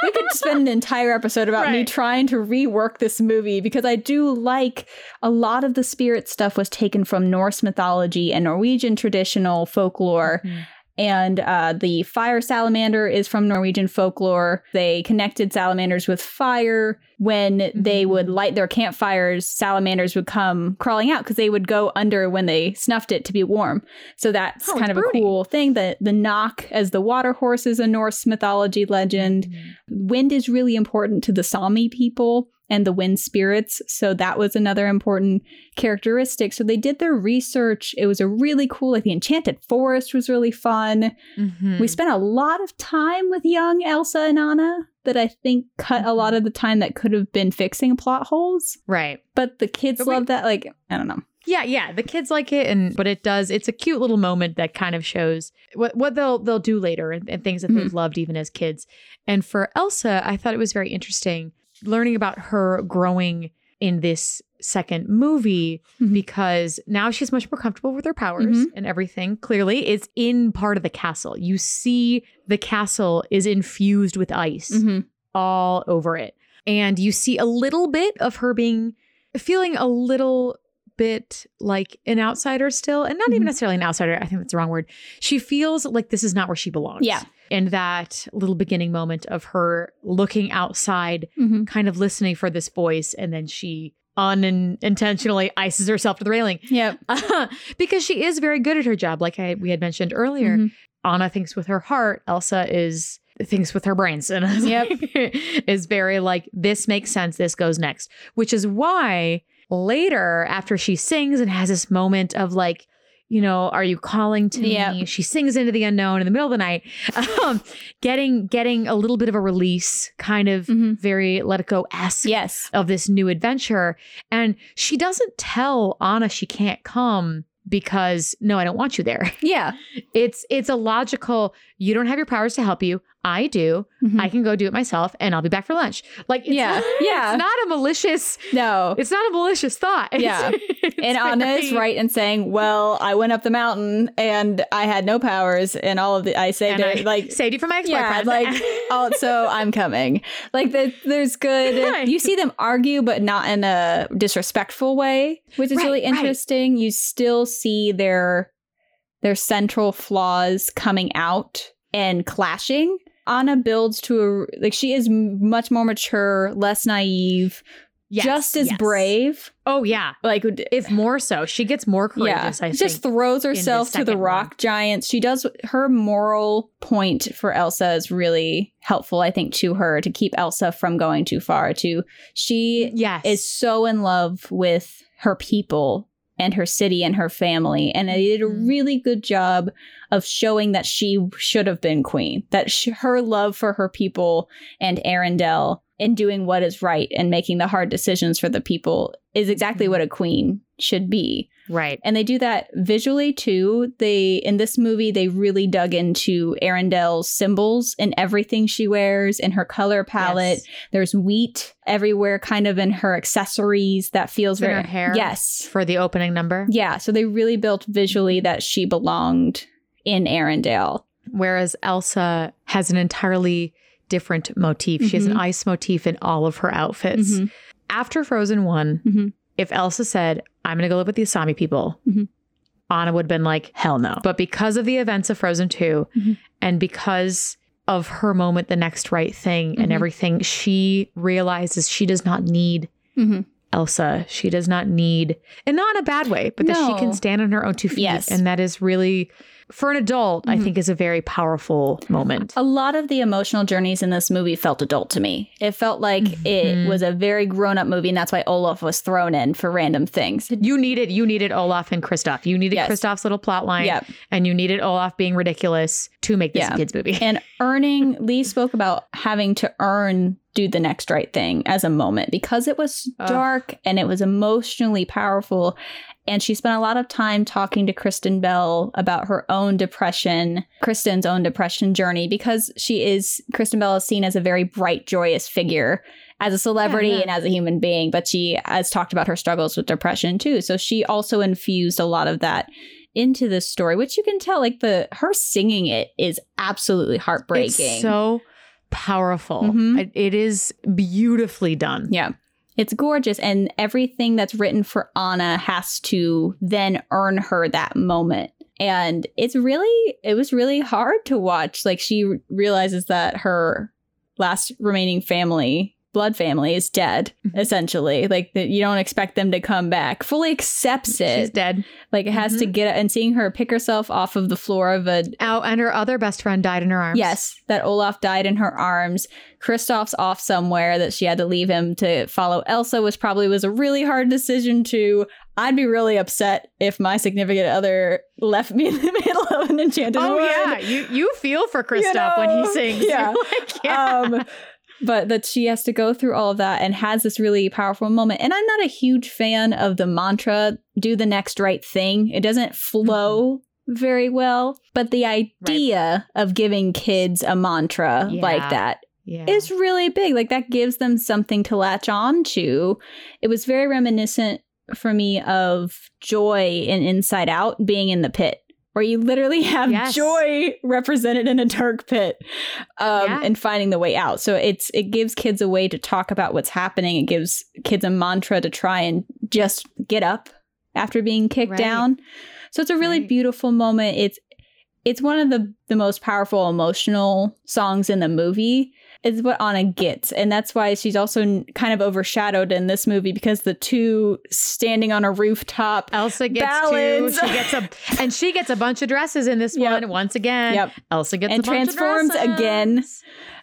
[SPEAKER 1] we could spend an entire episode about right. me trying to rework this movie because I do like a lot of the spirit stuff was taken from Norse mythology and Norwegian traditional folklore. Mm-hmm and uh, the fire salamander is from Norwegian folklore. They connected salamanders with fire. When mm-hmm. they would light their campfires, salamanders would come crawling out because they would go under when they snuffed it to be warm. So that's oh, kind of a cool thing. The the Nokk as the water horse is a Norse mythology legend. Mm-hmm. Wind is really important to the Sami people and the wind spirits. So that was another important characteristic. So they did their research. It was a really cool, like the Enchanted Forest was really fun. Mm-hmm. We spent a lot of time with young Elsa and Anna that I think cut a lot mm-hmm. of the time that could have been fixing plot holes.
[SPEAKER 2] Right.
[SPEAKER 1] But the kids love that. Like, I don't know.
[SPEAKER 2] Yeah, yeah, the kids like it, and but it does. It's a cute little moment that kind of shows what what they'll they'll do later and, and things that mm-hmm. they've loved even as kids. And for Elsa, I thought it was very interesting learning about her growing in this second movie mm-hmm. because now she's much more comfortable with her powers mm-hmm. and everything. Clearly, it's in part of the castle. You see the castle is infused with ice mm-hmm. all over it. And you see a little bit of her being feeling a little bit like an outsider still, and not mm-hmm. even necessarily an outsider. I think that's the wrong word. She feels like this is not where she belongs.
[SPEAKER 1] Yeah.
[SPEAKER 2] And that little beginning moment of her looking outside, mm-hmm. kind of listening for this voice, and then she unintentionally ices herself to the railing.
[SPEAKER 1] Yep.
[SPEAKER 2] Uh, <laughs> because she is very good at her job, like I, we had mentioned earlier. Mm-hmm. Anna thinks with her heart, Elsa is thinks with her brains <laughs> and
[SPEAKER 1] yep. <laughs>
[SPEAKER 2] is very like this makes sense this goes next which is why later after she sings and has this moment of like you know, are you calling to yep. me? She sings into the unknown in the middle of the night, um, getting getting a little bit of a release, kind of mm-hmm. very let it go esque
[SPEAKER 1] yes.
[SPEAKER 2] of this new adventure. And she doesn't tell Anna she can't come because no, I don't want you there.
[SPEAKER 1] Yeah. <laughs>
[SPEAKER 2] It's it's a logical, you don't have your powers to help you. I do. Mm-hmm. I can go do it myself and I'll be back for lunch. Like
[SPEAKER 1] yeah. <laughs> yeah.
[SPEAKER 2] It's not a malicious
[SPEAKER 1] No.
[SPEAKER 2] It's not a malicious thought.
[SPEAKER 1] Yeah. <laughs> and Anna is right in saying, Well, I went up the mountain and I had no powers and all of the I saved it like
[SPEAKER 2] saved you from my ex-boyfriend.
[SPEAKER 1] Yeah, like <laughs> also I'm coming. Like the, there's good right. you see them argue, but not in a disrespectful way, which is right, really interesting. Right. You still see their their central flaws coming out and clashing. Anna builds to a like she is much more mature, less naive, yes, just as yes. brave.
[SPEAKER 2] Oh yeah,
[SPEAKER 1] like
[SPEAKER 2] if more so, she gets more courageous. Yeah, I
[SPEAKER 1] just throws herself to the rock one. giants. She does her moral point for Elsa is really helpful, I think, to her to keep Elsa from going too far. To she
[SPEAKER 2] yes.
[SPEAKER 1] is so in love with her people and her city and her family. And they did a mm-hmm. really good job of showing that she should have been queen, that she, her love for her people and Arendelle and doing what is right and making the hard decisions for the people is exactly mm-hmm. what a queen should be.
[SPEAKER 2] Right.
[SPEAKER 1] And they do that visually too. They in this movie they really dug into Arendelle's symbols and everything she wears in her color palette. Yes. There's wheat everywhere kind of in her accessories that feels
[SPEAKER 2] in
[SPEAKER 1] very
[SPEAKER 2] her hair.
[SPEAKER 1] Yes.
[SPEAKER 2] For the opening number.
[SPEAKER 1] Yeah, so they really built visually that she belonged in Arendelle.
[SPEAKER 2] Whereas Elsa has an entirely different motif. Mm-hmm. She has an mm-hmm. ice motif in all of her outfits. Mm-hmm. After Frozen one mm-hmm. If Elsa said, I'm going to go live with the Asami people, mm-hmm. Anna would have been like, hell no. But because of the events of Frozen 2 mm-hmm. and because of her moment, the next right thing and everything, she realizes she does not need Elsa. She does not need, and not in a bad way, but no. that she can stand on her own two feet.
[SPEAKER 1] Yes.
[SPEAKER 2] And that is really for an adult, mm-hmm. I think is a very powerful moment.
[SPEAKER 1] A lot of the emotional journeys in this movie felt adult to me. It felt like mm-hmm. it was a very grown up movie, and that's why Olaf was thrown in for random things.
[SPEAKER 2] You needed you needed Olaf and Kristoff. You needed yes. Kristoff's little plot line,
[SPEAKER 1] yep.
[SPEAKER 2] and you needed Olaf being ridiculous to make this yeah. a kids movie.
[SPEAKER 1] and earning, <laughs> Lee spoke about having to earn do the next right thing as a moment because it was dark and it was emotionally powerful and she spent a lot of time talking to Kristen Bell about her own depression, Kristen's own depression journey, because she is, Kristen Bell is seen as a very bright, joyous figure as a celebrity yeah, yeah. and as a human being, but she has talked about her struggles with depression too. So she also infused a lot of that into this story, which you can tell, like the her singing it is absolutely heartbreaking.
[SPEAKER 2] It's so powerful. Mm-hmm. it is beautifully done.
[SPEAKER 1] Yeah. It's gorgeous. And everything that's written for Anna has to then earn her that moment. And it's really, it was really hard to watch. Like she realizes that her last remaining family blood family is dead mm-hmm. essentially like that you don't expect them to come back fully accepts it
[SPEAKER 2] she's dead
[SPEAKER 1] like it has mm-hmm. to get and seeing her pick herself off of the floor of a
[SPEAKER 2] oh and her other best friend died in her arms
[SPEAKER 1] yes that olaf died in her arms kristoff's off somewhere that she had to leave him to follow elsa which probably was a really hard decision to i'd be really upset if my significant other left me in the <laughs> middle of an enchanted
[SPEAKER 2] oh
[SPEAKER 1] wood.
[SPEAKER 2] yeah you you feel for kristoff you know? when he sings <laughs>
[SPEAKER 1] yeah, like, yeah. Um, but that she has to go through all of that and has this really powerful moment. And I'm not a huge fan of the mantra, do the next right thing. It doesn't flow mm-hmm. very well, but the idea right. of giving kids a mantra yeah. like that yeah. is really big. Like that gives them something to latch on to. It was very reminiscent for me of joy in Inside Out being in the pit where you literally <laughs> have yes. joy represented in a dark pit um, yeah. and finding the way out. So it's it gives kids a way to talk about what's happening. It gives kids a mantra to try and just get up after being kicked right. down. So it's a really right. beautiful moment. It's it's one of the the most powerful emotional songs in the movie is what Anna gets. And that's why she's also kind of overshadowed in this movie because the two standing on a rooftop.
[SPEAKER 2] Elsa gets ballads. two. She gets a and she gets a bunch of dresses in this <laughs> yep. one once again. Yep. Elsa gets
[SPEAKER 1] and transforms again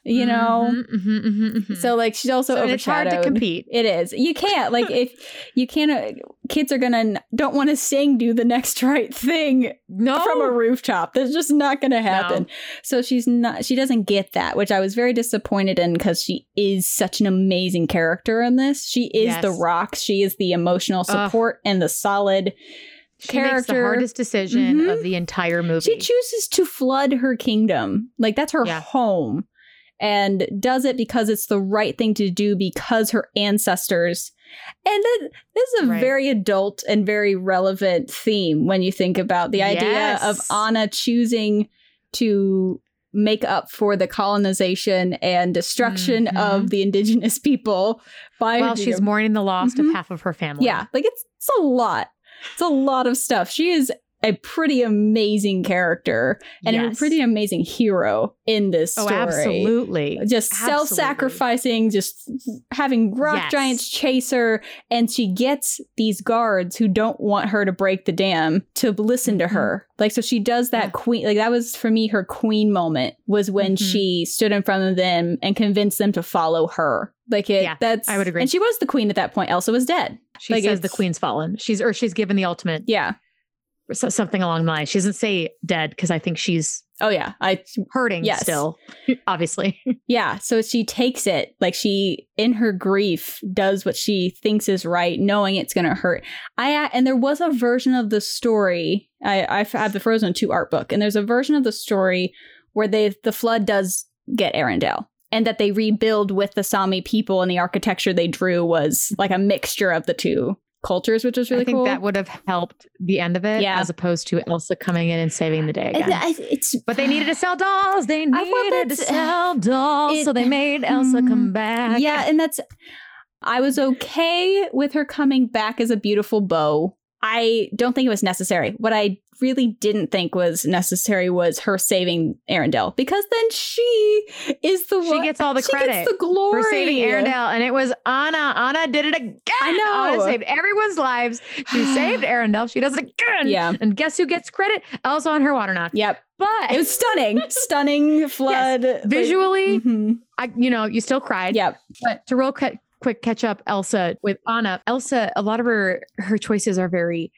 [SPEAKER 1] you know mm-hmm, mm-hmm, mm-hmm, mm-hmm. so like she's also
[SPEAKER 2] so
[SPEAKER 1] overshadowed.
[SPEAKER 2] it's hard to compete
[SPEAKER 1] it is you can't like if you can't uh, kids are gonna don't want to sing do the next <laughs> right thing no from a rooftop that's just not gonna happen no. so she's not she doesn't get that which i was very disappointed in because she is such an amazing character in this she is yes. the rock she is the emotional support Ugh. and the solid
[SPEAKER 2] she character. makes the hardest decision mm-hmm. of the entire movie.
[SPEAKER 1] She chooses to flood her kingdom. Like that's her yeah. home and does it because it's the right thing to do because her ancestors. And this is a right. very adult and very relevant theme when you think about the idea yes. of Anna choosing to make up for the colonization and destruction mm-hmm. of the indigenous people
[SPEAKER 2] by well she's mourning the loss mm-hmm. of half of her family
[SPEAKER 1] yeah like it's, it's a lot it's a lot of stuff she is a pretty amazing character and yes. a pretty amazing hero in this oh, story. Oh,
[SPEAKER 2] absolutely.
[SPEAKER 1] Just self sacrificing, just having rock yes. giants chase her. And she gets these guards who don't want her to break the dam to listen to mm-hmm. her. Like, so she does that yeah. queen, like, that was for me her queen moment was when mm-hmm. she stood in front of them and convinced them to follow her. Like, it, yeah, that's,
[SPEAKER 2] I would agree.
[SPEAKER 1] And she was the queen at that point. Elsa was dead.
[SPEAKER 2] She like says the queen's fallen. She's, or she's given the ultimate.
[SPEAKER 1] Yeah
[SPEAKER 2] so, something along the line. She doesn't say dead because I think she's
[SPEAKER 1] oh yeah, I
[SPEAKER 2] hurting yes. still, obviously. <laughs>
[SPEAKER 1] yeah, so she takes it like she in her grief does what she thinks is right, knowing it's going to hurt. I uh, and there was a version of the story. I I have the Frozen two art book, and there's a version of the story where they the flood does get Arendelle and that they rebuild with the Sami people and the architecture they drew was like a mixture of the two cultures, which was really cool.
[SPEAKER 2] I think
[SPEAKER 1] cool.
[SPEAKER 2] That would have helped the end of it, yeah. as opposed to Elsa coming in and saving the day again.
[SPEAKER 1] it's,
[SPEAKER 2] but they needed to sell dolls. They needed to sell dolls, it, so they made Elsa mm-hmm. come back.
[SPEAKER 1] Yeah, and that's. I was okay with her coming back as a beautiful bow. I don't think it was necessary. What I really didn't think was necessary was her saving Arendelle because then she is the
[SPEAKER 2] she one. She gets all the credit,
[SPEAKER 1] the glory
[SPEAKER 2] for saving Arendelle, and it was Anna. Anna did it again. I know. Anna saved everyone's lives. She <sighs> saved Arendelle. She does it again.
[SPEAKER 1] Yeah.
[SPEAKER 2] And guess who gets credit? Elsa on her Waterknot.
[SPEAKER 1] Yep.
[SPEAKER 2] But
[SPEAKER 1] it was stunning, <laughs> stunning flood. Yes.
[SPEAKER 2] Visually, like, mm-hmm. I you know you still cried.
[SPEAKER 1] Yep.
[SPEAKER 2] But to real quick, quick catch up, Elsa with Anna. Elsa, a lot of her her choices are very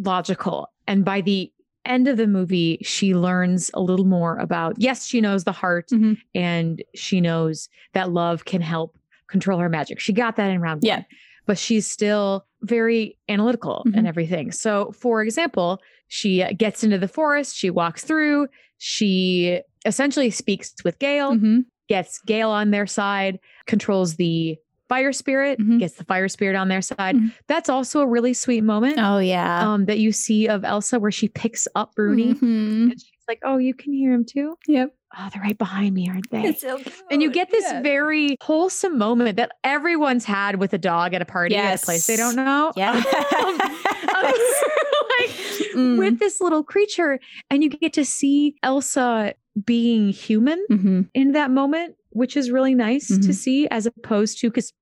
[SPEAKER 2] logical. And by the end of the movie, she learns a little more about yes, she knows the heart mm-hmm. and she knows that love can help control her magic. She got that in round
[SPEAKER 1] yeah.
[SPEAKER 2] one. But she's still very analytical mm-hmm. and everything. So, for example, she gets into the forest, she walks through, she essentially speaks with Gale, mm-hmm. gets Gale on their side, controls the fire spirit mm-hmm. gets the fire spirit on their side. Mm-hmm. That's also a really sweet moment.
[SPEAKER 1] Oh yeah,
[SPEAKER 2] um, that you see of Elsa where she picks up Bruni
[SPEAKER 1] mm-hmm.
[SPEAKER 2] and she's like, "Oh, you can hear him too."
[SPEAKER 1] Yep.
[SPEAKER 2] Oh, they're right behind me, aren't they?
[SPEAKER 1] It's so
[SPEAKER 2] And you get this yeah. very wholesome moment that everyone's had with a dog at a party yes. at a place they don't know.
[SPEAKER 1] Yeah. <laughs> um, <laughs>
[SPEAKER 2] like mm. with this little creature, and you get to see Elsa being human mm-hmm. in that moment which is really nice mm-hmm. to see as opposed to because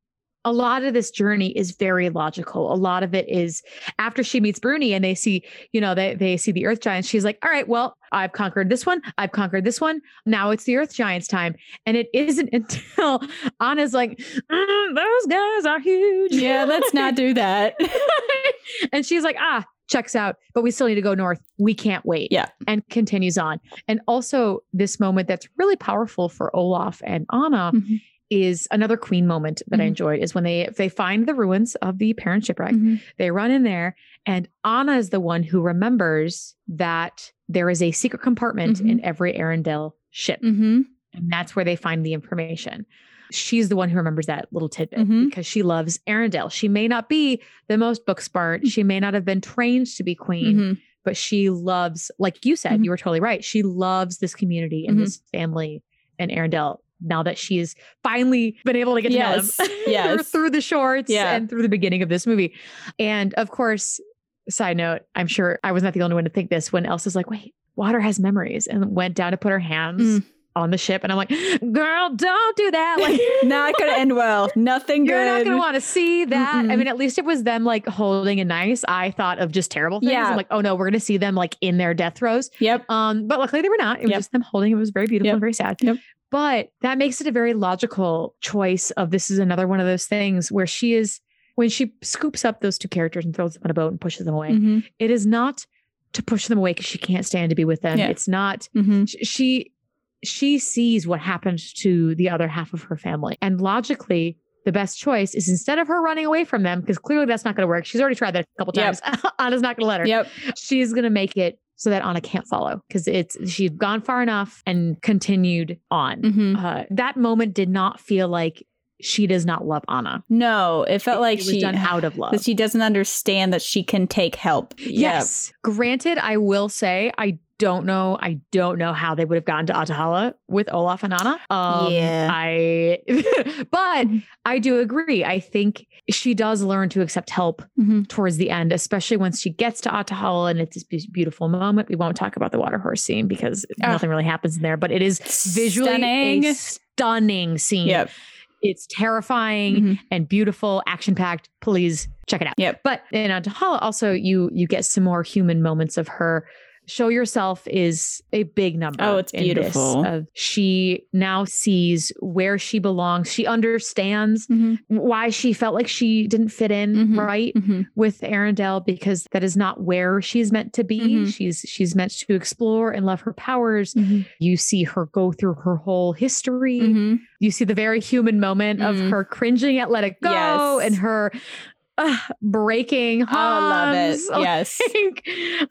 [SPEAKER 2] a lot of this journey is very logical. A lot of it is after she meets Bruni and they see, you know, they, they see the earth giants. She's like, all right, well, I've conquered this one. I've conquered this one. Now it's the earth giants time. And it isn't <laughs> until Anna's like, mm, those guys are huge.
[SPEAKER 1] Yeah, let's not do that. <laughs>
[SPEAKER 2] and she's like, ah, checks out, but we still need to go north. We can't wait.
[SPEAKER 1] Yeah.
[SPEAKER 2] And continues on. And also this moment that's really powerful for Olaf and Anna mm-hmm is another queen moment that mm-hmm. I enjoyed is when they they find the ruins of the parent shipwreck. Mm-hmm. They run in there and Anna is the one who remembers that there is a secret compartment mm-hmm. in every Arendelle ship.
[SPEAKER 1] Mm-hmm.
[SPEAKER 2] And that's where they find the information. She's the one who remembers that little tidbit mm-hmm. because she loves Arendelle. She may not be the most book smart. She may not have been trained to be queen, mm-hmm. but she loves, like you said, you were totally right. She loves this community and this family and Arendelle now that she's finally been able to get to
[SPEAKER 1] yes.
[SPEAKER 2] know him <laughs>
[SPEAKER 1] yes.
[SPEAKER 2] through the shorts yeah. and through the beginning of this movie. And of course, side note, I'm sure I was not the only one to think this when Elsa's like, wait, water has memories and went down to put her hands mm. on the ship. And I'm like, girl, don't do that. <laughs> Like,
[SPEAKER 1] not going to end well. <laughs> Nothing good.
[SPEAKER 2] You're
[SPEAKER 1] good.
[SPEAKER 2] not going to want to see that. Mm-mm. I mean, at least it was them like holding a nice. I thought of just terrible things. Yeah. I'm like, oh no, we're going to see them like in their death throes.
[SPEAKER 1] Yep.
[SPEAKER 2] Um, But luckily they were not. It was yep. just them holding. It was very beautiful yep. and very sad.
[SPEAKER 1] Yep.
[SPEAKER 2] But that makes it a very logical choice of this is another one of those things where she is when she scoops up those two characters and throws them on a boat and pushes them away, mm-hmm. it is not to push them away because she can't stand to be with them. Yeah. It's not mm-hmm. she she sees what happened to the other half of her family. And logically, the best choice is instead of her running away from them, because clearly that's not going to work. She's already tried that a couple times. Yep. <laughs> Anna's not going to let her.
[SPEAKER 1] Yep.
[SPEAKER 2] She's going to make it so that Anna can't follow because it's she'd gone far enough and continued on. Mm-hmm. Uh, that moment did not feel like she does not love Anna.
[SPEAKER 1] No, it felt
[SPEAKER 2] it,
[SPEAKER 1] like
[SPEAKER 2] it
[SPEAKER 1] she
[SPEAKER 2] done out of love.
[SPEAKER 1] She doesn't understand that she can take help.
[SPEAKER 2] Yes. Yep. Granted, I will say I don't know. I don't know how they would have gotten to Ahtohallan with Olaf and Anna.
[SPEAKER 1] Um, yeah.
[SPEAKER 2] I, <laughs> but. I do agree. I think she does learn to accept help mm-hmm. towards the end, especially once she gets to Ahtohallan and it's this beautiful moment. We won't talk about the water horse scene because oh. nothing really happens in there, but it is visually stunning. a stunning scene.
[SPEAKER 1] Yep.
[SPEAKER 2] It's terrifying mm-hmm. and beautiful, action packed. Please check it out.
[SPEAKER 1] Yeah.
[SPEAKER 2] But in Ahtohallan, also you you get some more human moments of her show yourself is a big number.
[SPEAKER 1] Oh, it's beautiful.
[SPEAKER 2] Of she now sees where she belongs. She understands mm-hmm. why she felt like she didn't fit in mm-hmm. right mm-hmm. with Arendelle because that is not where she's meant to be. Mm-hmm. She's she's meant to explore and love her powers. Mm-hmm. You see her go through her whole history. Mm-hmm. You see the very human moment of her cringing at Let It Go yes. and her uh, breaking. Hums. Oh,
[SPEAKER 1] love it. <laughs> Yes.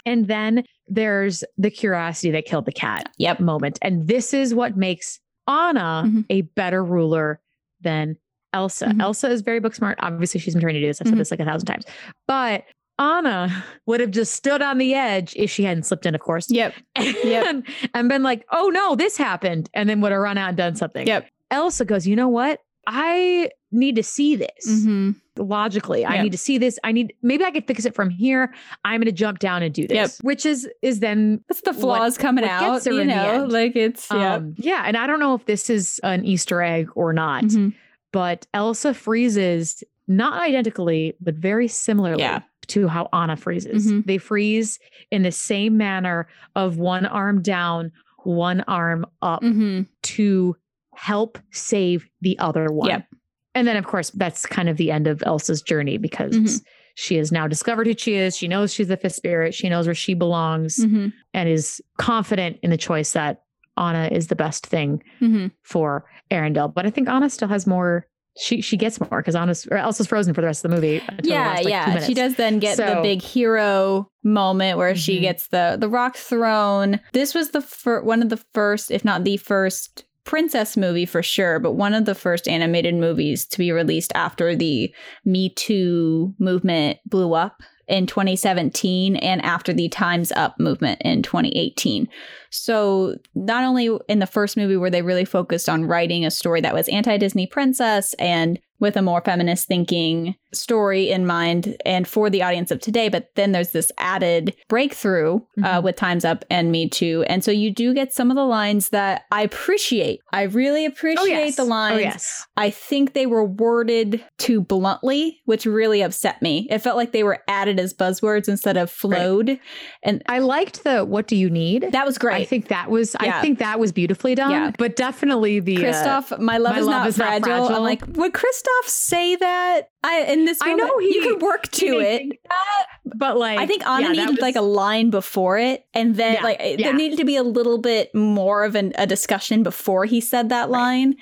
[SPEAKER 2] and then there's the curiosity that killed the cat
[SPEAKER 1] yep.
[SPEAKER 2] moment. And this is what makes Anna mm-hmm. a better ruler than Elsa. Mm-hmm. Elsa is very book smart. Obviously, she's been trying to do this. I've said mm-hmm. this like a thousand times. But Anna <laughs> would have just stood on the edge if she hadn't slipped in, of course.
[SPEAKER 1] Yep. <laughs>
[SPEAKER 2] And,
[SPEAKER 1] yep.
[SPEAKER 2] and been like, oh no, this happened. And then would have run out and done something.
[SPEAKER 1] Yep.
[SPEAKER 2] Elsa goes, you know what? I need to see this mm-hmm. logically. Yep. I need to see this. I need maybe I could fix it from here. I'm going to jump down and do this,
[SPEAKER 1] yep.
[SPEAKER 2] which is is then
[SPEAKER 1] that's the flaws what, coming what out. You know, like it's yeah,
[SPEAKER 2] um, yeah. And I don't know if this is an Easter egg or not, mm-hmm. but Elsa freezes not identically, but very similarly.
[SPEAKER 1] Yeah.
[SPEAKER 2] To how Anna freezes. Mm-hmm. They freeze in the same manner of one arm down, one arm up mm-hmm. to help save the other one.
[SPEAKER 1] Yep.
[SPEAKER 2] And then, of course, that's kind of the end of Elsa's journey because mm-hmm. she has now discovered who she is. She knows she's the fifth spirit. She knows where she belongs mm-hmm. and is confident in the choice that Anna is the best thing mm-hmm. for Arendelle. But I think Anna still has more. She she gets more because Anna's or Elsa's frozen for the rest of the movie.
[SPEAKER 1] Yeah,
[SPEAKER 2] last, like,
[SPEAKER 1] yeah. She does then get so, the big hero moment where she mm-hmm. gets the the rock thrown. This was the fir- one of the first, if not the first princess movie for sure, but one of the first animated movies to be released after the Me Too movement blew up in 2017 and after the Time's Up movement in 2018. So, not only in the first movie were they really focused on writing a story that was anti Disney princess and with a more feminist thinking story in mind and for the audience of today. But then there's this added breakthrough uh, mm-hmm. uh, with Time's Up and Me Too. And so you do get some of the lines that I appreciate. I really appreciate oh, yes. the oh, lines. Oh,
[SPEAKER 2] yes.
[SPEAKER 1] I think they were worded too bluntly, which really upset me. It felt like they were added as buzzwords instead of flowed. Right. And
[SPEAKER 2] I liked the what do you need?
[SPEAKER 1] That was great.
[SPEAKER 2] I think that was yeah. I think that was beautifully done. Yeah. But definitely the
[SPEAKER 1] Kristoff, uh, my love, my is, love not is, fragile. not fragile. I'm like, would Kristoff say that? I in this moment, I know he, you can work to it.
[SPEAKER 2] That, but like
[SPEAKER 1] I think Anna yeah, needed was, like a line before it and then yeah, like there needed to be a little bit more of an, a discussion before he said that right. line.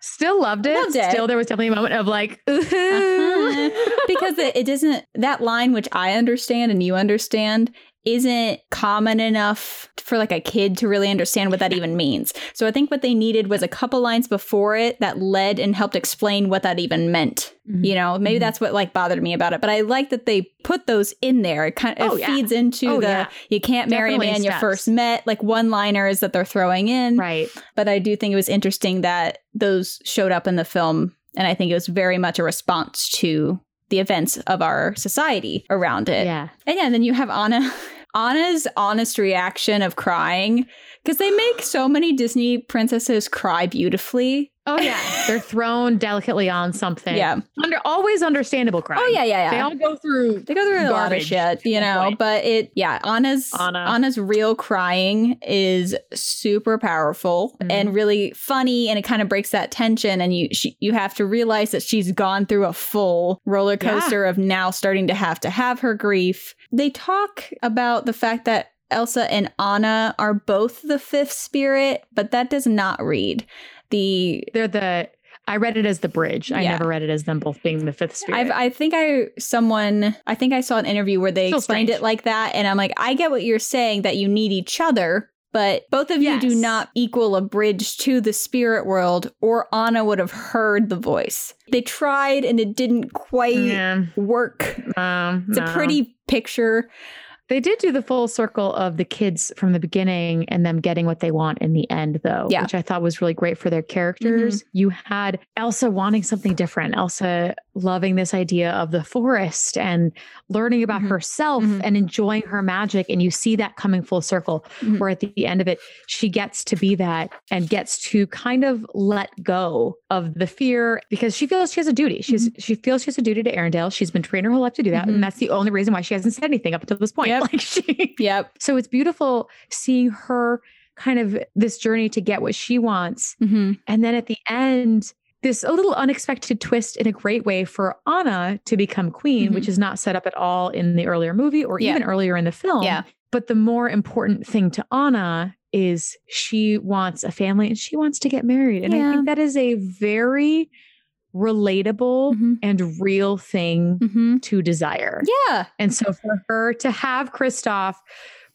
[SPEAKER 2] Still loved it. loved it. Still, there was definitely a moment of like, uh-huh. <laughs>
[SPEAKER 1] because it, it doesn't, that line, which I understand and you understand, isn't common enough for like a kid to really understand what that even means. So I think what they needed was a couple lines before it that led and helped explain what that even meant. Mm-hmm. You know, maybe mm-hmm. that's what like bothered me about it, but I like that they put those in there. It kind of oh, it yeah. feeds into oh, the yeah. you can't marry Definitely a man steps. you first met, like one-liners that they're throwing in.
[SPEAKER 2] Right.
[SPEAKER 1] But I do think it was interesting that those showed up in the film and I think it was very much a response to the events of our society around it.
[SPEAKER 2] Yeah.
[SPEAKER 1] And yeah, then you have Anna <laughs> Anna's honest reaction of crying because they make so many Disney princesses cry beautifully.
[SPEAKER 2] Oh yeah, <laughs> they're thrown delicately on something.
[SPEAKER 1] Yeah,
[SPEAKER 2] under always understandable crying.
[SPEAKER 1] Oh yeah, yeah, yeah.
[SPEAKER 2] They all go through.
[SPEAKER 1] They go through a lot of shit, you know. Point. But it, yeah, Anna's Anna. Anna's real crying is super powerful mm-hmm. and really funny, and it kind of breaks that tension. And you she, you have to realize that she's gone through a full roller coaster yeah. of now starting to have to have her grief. They talk about the fact that Elsa and Anna are both the fifth spirit, but that does not read. The
[SPEAKER 2] they're the I read it as the bridge. I never read it as them both being the fifth spirit.
[SPEAKER 1] I've, i think I someone I think I saw an interview where they Still explained strange. it like that, and I'm like, I get what you're saying that you need each other, but both of yes. you do not equal a bridge to the spirit world, or Anna would have heard the voice. They tried, and it didn't quite yeah. work. Um, it's no. a pretty picture.
[SPEAKER 2] They did do the full circle of the kids from the beginning and them getting what they want in the end, though, yeah. which I thought was really great for their characters. Mm-hmm. You had Elsa wanting something different, Elsa loving this idea of the forest and learning about mm-hmm. herself mm-hmm. and enjoying her magic. And you see that coming full circle, mm-hmm. where at the end of it, she gets to be that and gets to kind of let go of the fear because she feels she has a duty. She's mm-hmm. she feels she has a duty to Arendelle. She's been trained her whole life to do that. And mm-hmm. that's the only reason why she hasn't said anything up until this point.
[SPEAKER 1] Yep. <laughs>
[SPEAKER 2] Like she
[SPEAKER 1] Yep.
[SPEAKER 2] So it's beautiful seeing her kind of this journey to get what she wants.
[SPEAKER 1] Mm-hmm.
[SPEAKER 2] And then at the end, this a little unexpected twist in a great way for Anna to become queen, mm-hmm. which is not set up at all in the earlier movie or yeah. even earlier in the film.
[SPEAKER 1] Yeah.
[SPEAKER 2] But the more important thing to Anna is she wants a family and she wants to get married. And yeah. I think that is a very relatable mm-hmm. and real thing
[SPEAKER 1] mm-hmm.
[SPEAKER 2] to desire.
[SPEAKER 1] Yeah.
[SPEAKER 2] And so for her to have Kristoff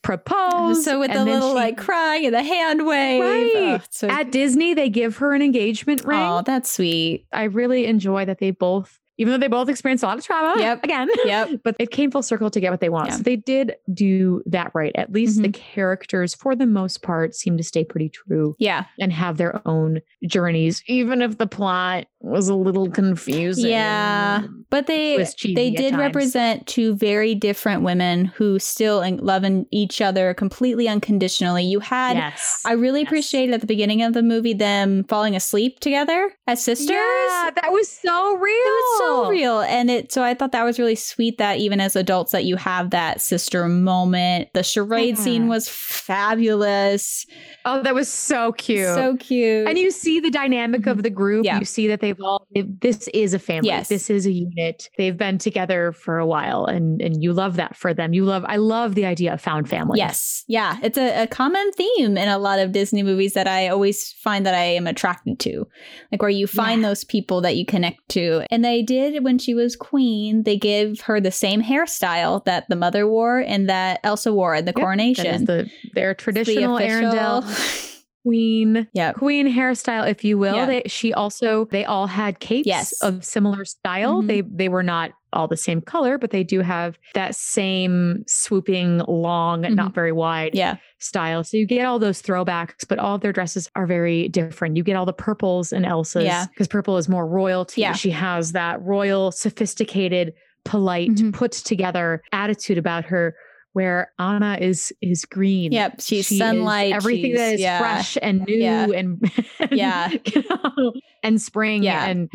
[SPEAKER 2] propose.
[SPEAKER 1] So with the little she, like crying and the hand wave.
[SPEAKER 2] Right. Oh, so At Disney, they give her an engagement ring.
[SPEAKER 1] Oh, that's sweet.
[SPEAKER 2] I really enjoy that they both even though they both experienced a lot of trauma.
[SPEAKER 1] Yep.
[SPEAKER 2] Again.
[SPEAKER 1] Yep. <laughs>
[SPEAKER 2] but it came full circle to get what they want. Yeah. So they did do that right. At least mm-hmm. the characters, for the most part, seem to stay pretty true.
[SPEAKER 1] Yeah.
[SPEAKER 2] And have their own journeys, even if the plot was a little confusing.
[SPEAKER 1] Yeah. But they they did represent two very different women who still love each other completely unconditionally. You had
[SPEAKER 2] yes.
[SPEAKER 1] I really yes. appreciated at the beginning of the movie them falling asleep together as sisters.
[SPEAKER 2] Yeah, that was so real It was
[SPEAKER 1] so real. And it so I thought that was really sweet that even as adults that you have that sister moment. The charade yeah. scene was fabulous.
[SPEAKER 2] Oh, that was so cute.
[SPEAKER 1] So cute.
[SPEAKER 2] And you see the dynamic of mm-hmm. the group. Yeah. You see that they've all this is a family.
[SPEAKER 1] Yes.
[SPEAKER 2] This is a unit. They've been together for a while and and you love that for them. You love I love the idea of found family.
[SPEAKER 1] Yes. Yeah. It's a, a common theme in a lot of Disney movies that I always find that I am attracted to. Like where you find yeah. those people that you connect to. And they did when she was queen, they gave her the same hairstyle that the mother wore and that Elsa wore in the yep, coronation.
[SPEAKER 2] the their traditional the Arendelle. <laughs> queen
[SPEAKER 1] yeah
[SPEAKER 2] queen hairstyle if you will yeah. they, she also they all had capes
[SPEAKER 1] yes.
[SPEAKER 2] of similar style mm-hmm. they they were not all the same color but they do have that same swooping long mm-hmm. not very wide
[SPEAKER 1] yeah
[SPEAKER 2] style so you get all those throwbacks but all of their dresses are very different you get all the purples and elsa's
[SPEAKER 1] yeah
[SPEAKER 2] because purple is more royalty
[SPEAKER 1] yeah
[SPEAKER 2] she has that royal sophisticated polite mm-hmm. put together attitude about her where Anna is is green.
[SPEAKER 1] Yep, she's she sunlight.
[SPEAKER 2] everything
[SPEAKER 1] she's,
[SPEAKER 2] that is
[SPEAKER 1] yeah.
[SPEAKER 2] fresh and new
[SPEAKER 1] yeah. <laughs>
[SPEAKER 2] and
[SPEAKER 1] yeah, <laughs>
[SPEAKER 2] you know, and spring.
[SPEAKER 1] Yeah,
[SPEAKER 2] and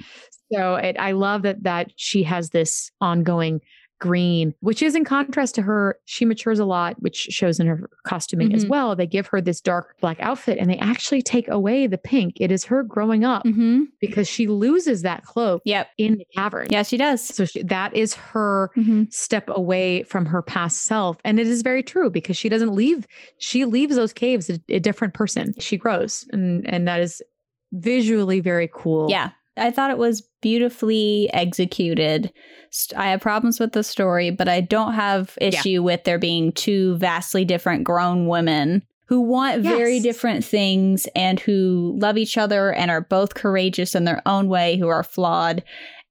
[SPEAKER 2] so it, I love that that she has this ongoing green, which is in contrast to her. She matures a lot, which shows in her costuming mm-hmm. as well. They give her this dark black outfit and they actually take away the pink. It is her growing up
[SPEAKER 1] mm-hmm.
[SPEAKER 2] because she loses that cloak
[SPEAKER 1] yep.
[SPEAKER 2] in the cavern.
[SPEAKER 1] Yeah, she does.
[SPEAKER 2] So she, that is her mm-hmm. step away from her past self. And it is very true because she doesn't leave, she leaves those caves a, a different person. She grows. And, and that is visually very cool.
[SPEAKER 1] Yeah. I thought it was beautifully executed. I have problems with the story, but I don't have issue yeah. with there being two vastly different grown women who want yes. very different things and who love each other and are both courageous in their own way, who are flawed.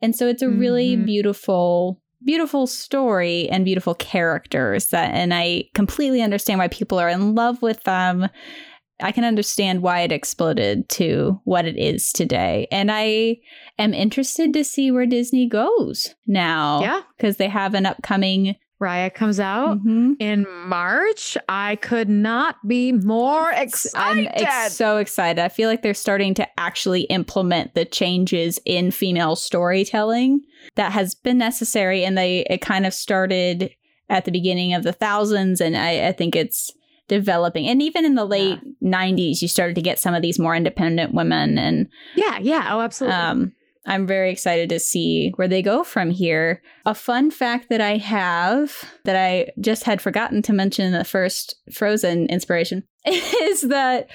[SPEAKER 1] And so it's a really mm-hmm. beautiful beautiful story and beautiful characters that and I completely understand why people are in love with them I can understand why it exploded to what it is today. And I am interested to see where Disney goes now.
[SPEAKER 2] Yeah.
[SPEAKER 1] Because they have an upcoming
[SPEAKER 2] Raya comes out mm-hmm. in March. I could not be more excited. I'm ex-
[SPEAKER 1] so excited. I feel like they're starting to actually implement the changes in female storytelling that has been necessary, and they it kind of started at the beginning of the thousands, and I, I think it's developing. And even in the late yeah. 90s, you started to get some of these more independent women, and
[SPEAKER 2] yeah, yeah, oh, absolutely. Um,
[SPEAKER 1] I'm very excited to see where they go from here. A fun fact that I have that I just had forgotten to mention in the first Frozen inspiration <laughs> is that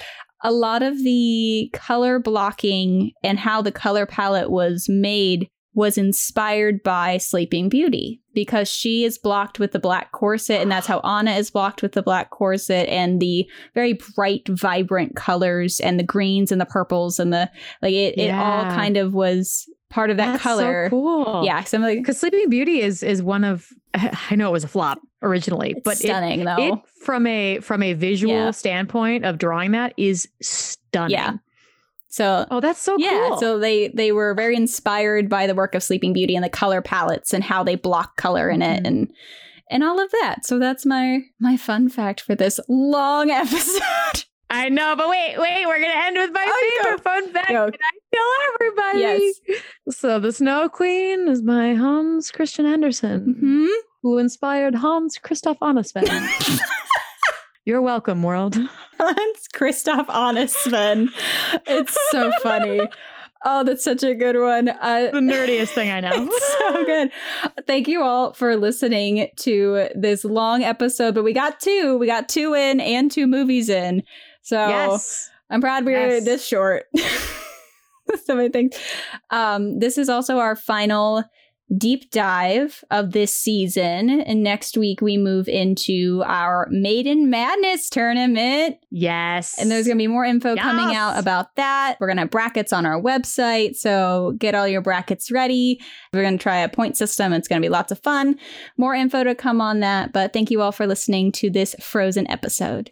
[SPEAKER 1] a lot of the color blocking and how the color palette was made was inspired by Sleeping Beauty because she is blocked with the black corset, and that's how <gasps> Anna is blocked with the black corset, and the very bright, vibrant colors, and the greens and the purples, and the like. It yeah. it all kind of was part of that
[SPEAKER 2] that's
[SPEAKER 1] color.
[SPEAKER 2] So cool.
[SPEAKER 1] Yeah,
[SPEAKER 2] because like, Sleeping Beauty is is one of <laughs> I know it was a flop originally, but
[SPEAKER 1] stunning
[SPEAKER 2] it,
[SPEAKER 1] though.
[SPEAKER 2] It, from a from a visual yeah. standpoint of drawing that is stunning.
[SPEAKER 1] Yeah. So
[SPEAKER 2] Oh, that's so
[SPEAKER 1] yeah,
[SPEAKER 2] cool.
[SPEAKER 1] so they they were very inspired by the work of Sleeping Beauty and the color palettes and how they block color in mm-hmm. it and and all of that. So that's my my fun fact for this long <laughs> episode.
[SPEAKER 2] I know, but wait, wait, we're gonna end with my oh, favorite fun fact. Go. Can I tell everybody? Yes. So the Snow Queen is by Hans Christian Andersen,
[SPEAKER 1] mm-hmm.
[SPEAKER 2] who inspired Hans Christoph Annesven. <laughs> You're welcome, world. <laughs>
[SPEAKER 1] Hans Christoph Annesven. It's so funny. Oh, that's such a good one. Uh,
[SPEAKER 2] the nerdiest thing I know. <laughs>
[SPEAKER 1] It's so good. Thank you all for listening to this long episode, but we got two. We got two in and two movies in. So yes. I'm proud we yes. this short. <laughs> so many things. Um, this is also our final deep dive of this season. And next week we move into our Maiden Madness tournament.
[SPEAKER 2] Yes.
[SPEAKER 1] And there's going to be more info yes. coming out about that. We're going to have brackets on our website. So get all your brackets ready. We're going to try a point system. It's going to be lots of fun. More info to come on that. But thank you all for listening to this Frozen episode.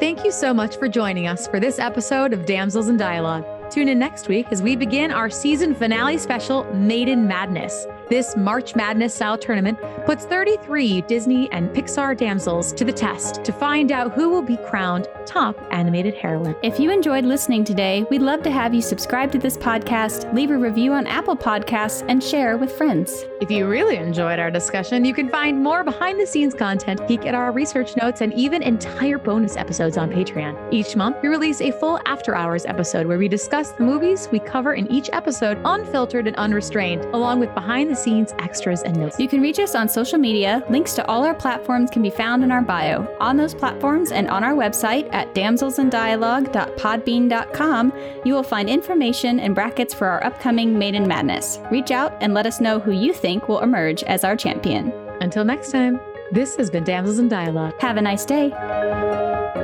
[SPEAKER 2] Thank you so much for joining us for this episode of Damsels in Dialogue. Tune in next week as we begin our season finale special, Maiden Madness. This March Madness style tournament puts 33 Disney and Pixar damsels to the test to find out who will be crowned top animated heroine.
[SPEAKER 1] If you enjoyed listening today, we'd love to have you subscribe to this podcast, leave a review on Apple Podcasts, and share with friends.
[SPEAKER 2] If you really enjoyed our discussion, you can find more behind the scenes content, peek at our research notes, and even entire bonus episodes on Patreon. Each month, we release a full after hours episode where we discuss the movies we cover in each episode unfiltered and unrestrained, along with behind the scenes extras and notes.
[SPEAKER 1] You can reach us on social media. Links to all our platforms can be found in our bio. On those platforms and on our website at damselsindialogue.podbean.com, you will find information and brackets for our upcoming Maiden Madness. Reach out and let us know who you think will emerge as our champion.
[SPEAKER 2] Until next time, this has been Damsels in Dialogue.
[SPEAKER 1] Have a nice day.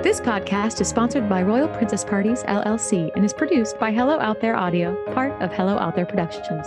[SPEAKER 2] This podcast is sponsored by Royal Princess Parties LLC and is produced by Hello Out There Audio, part of Hello Out There Productions.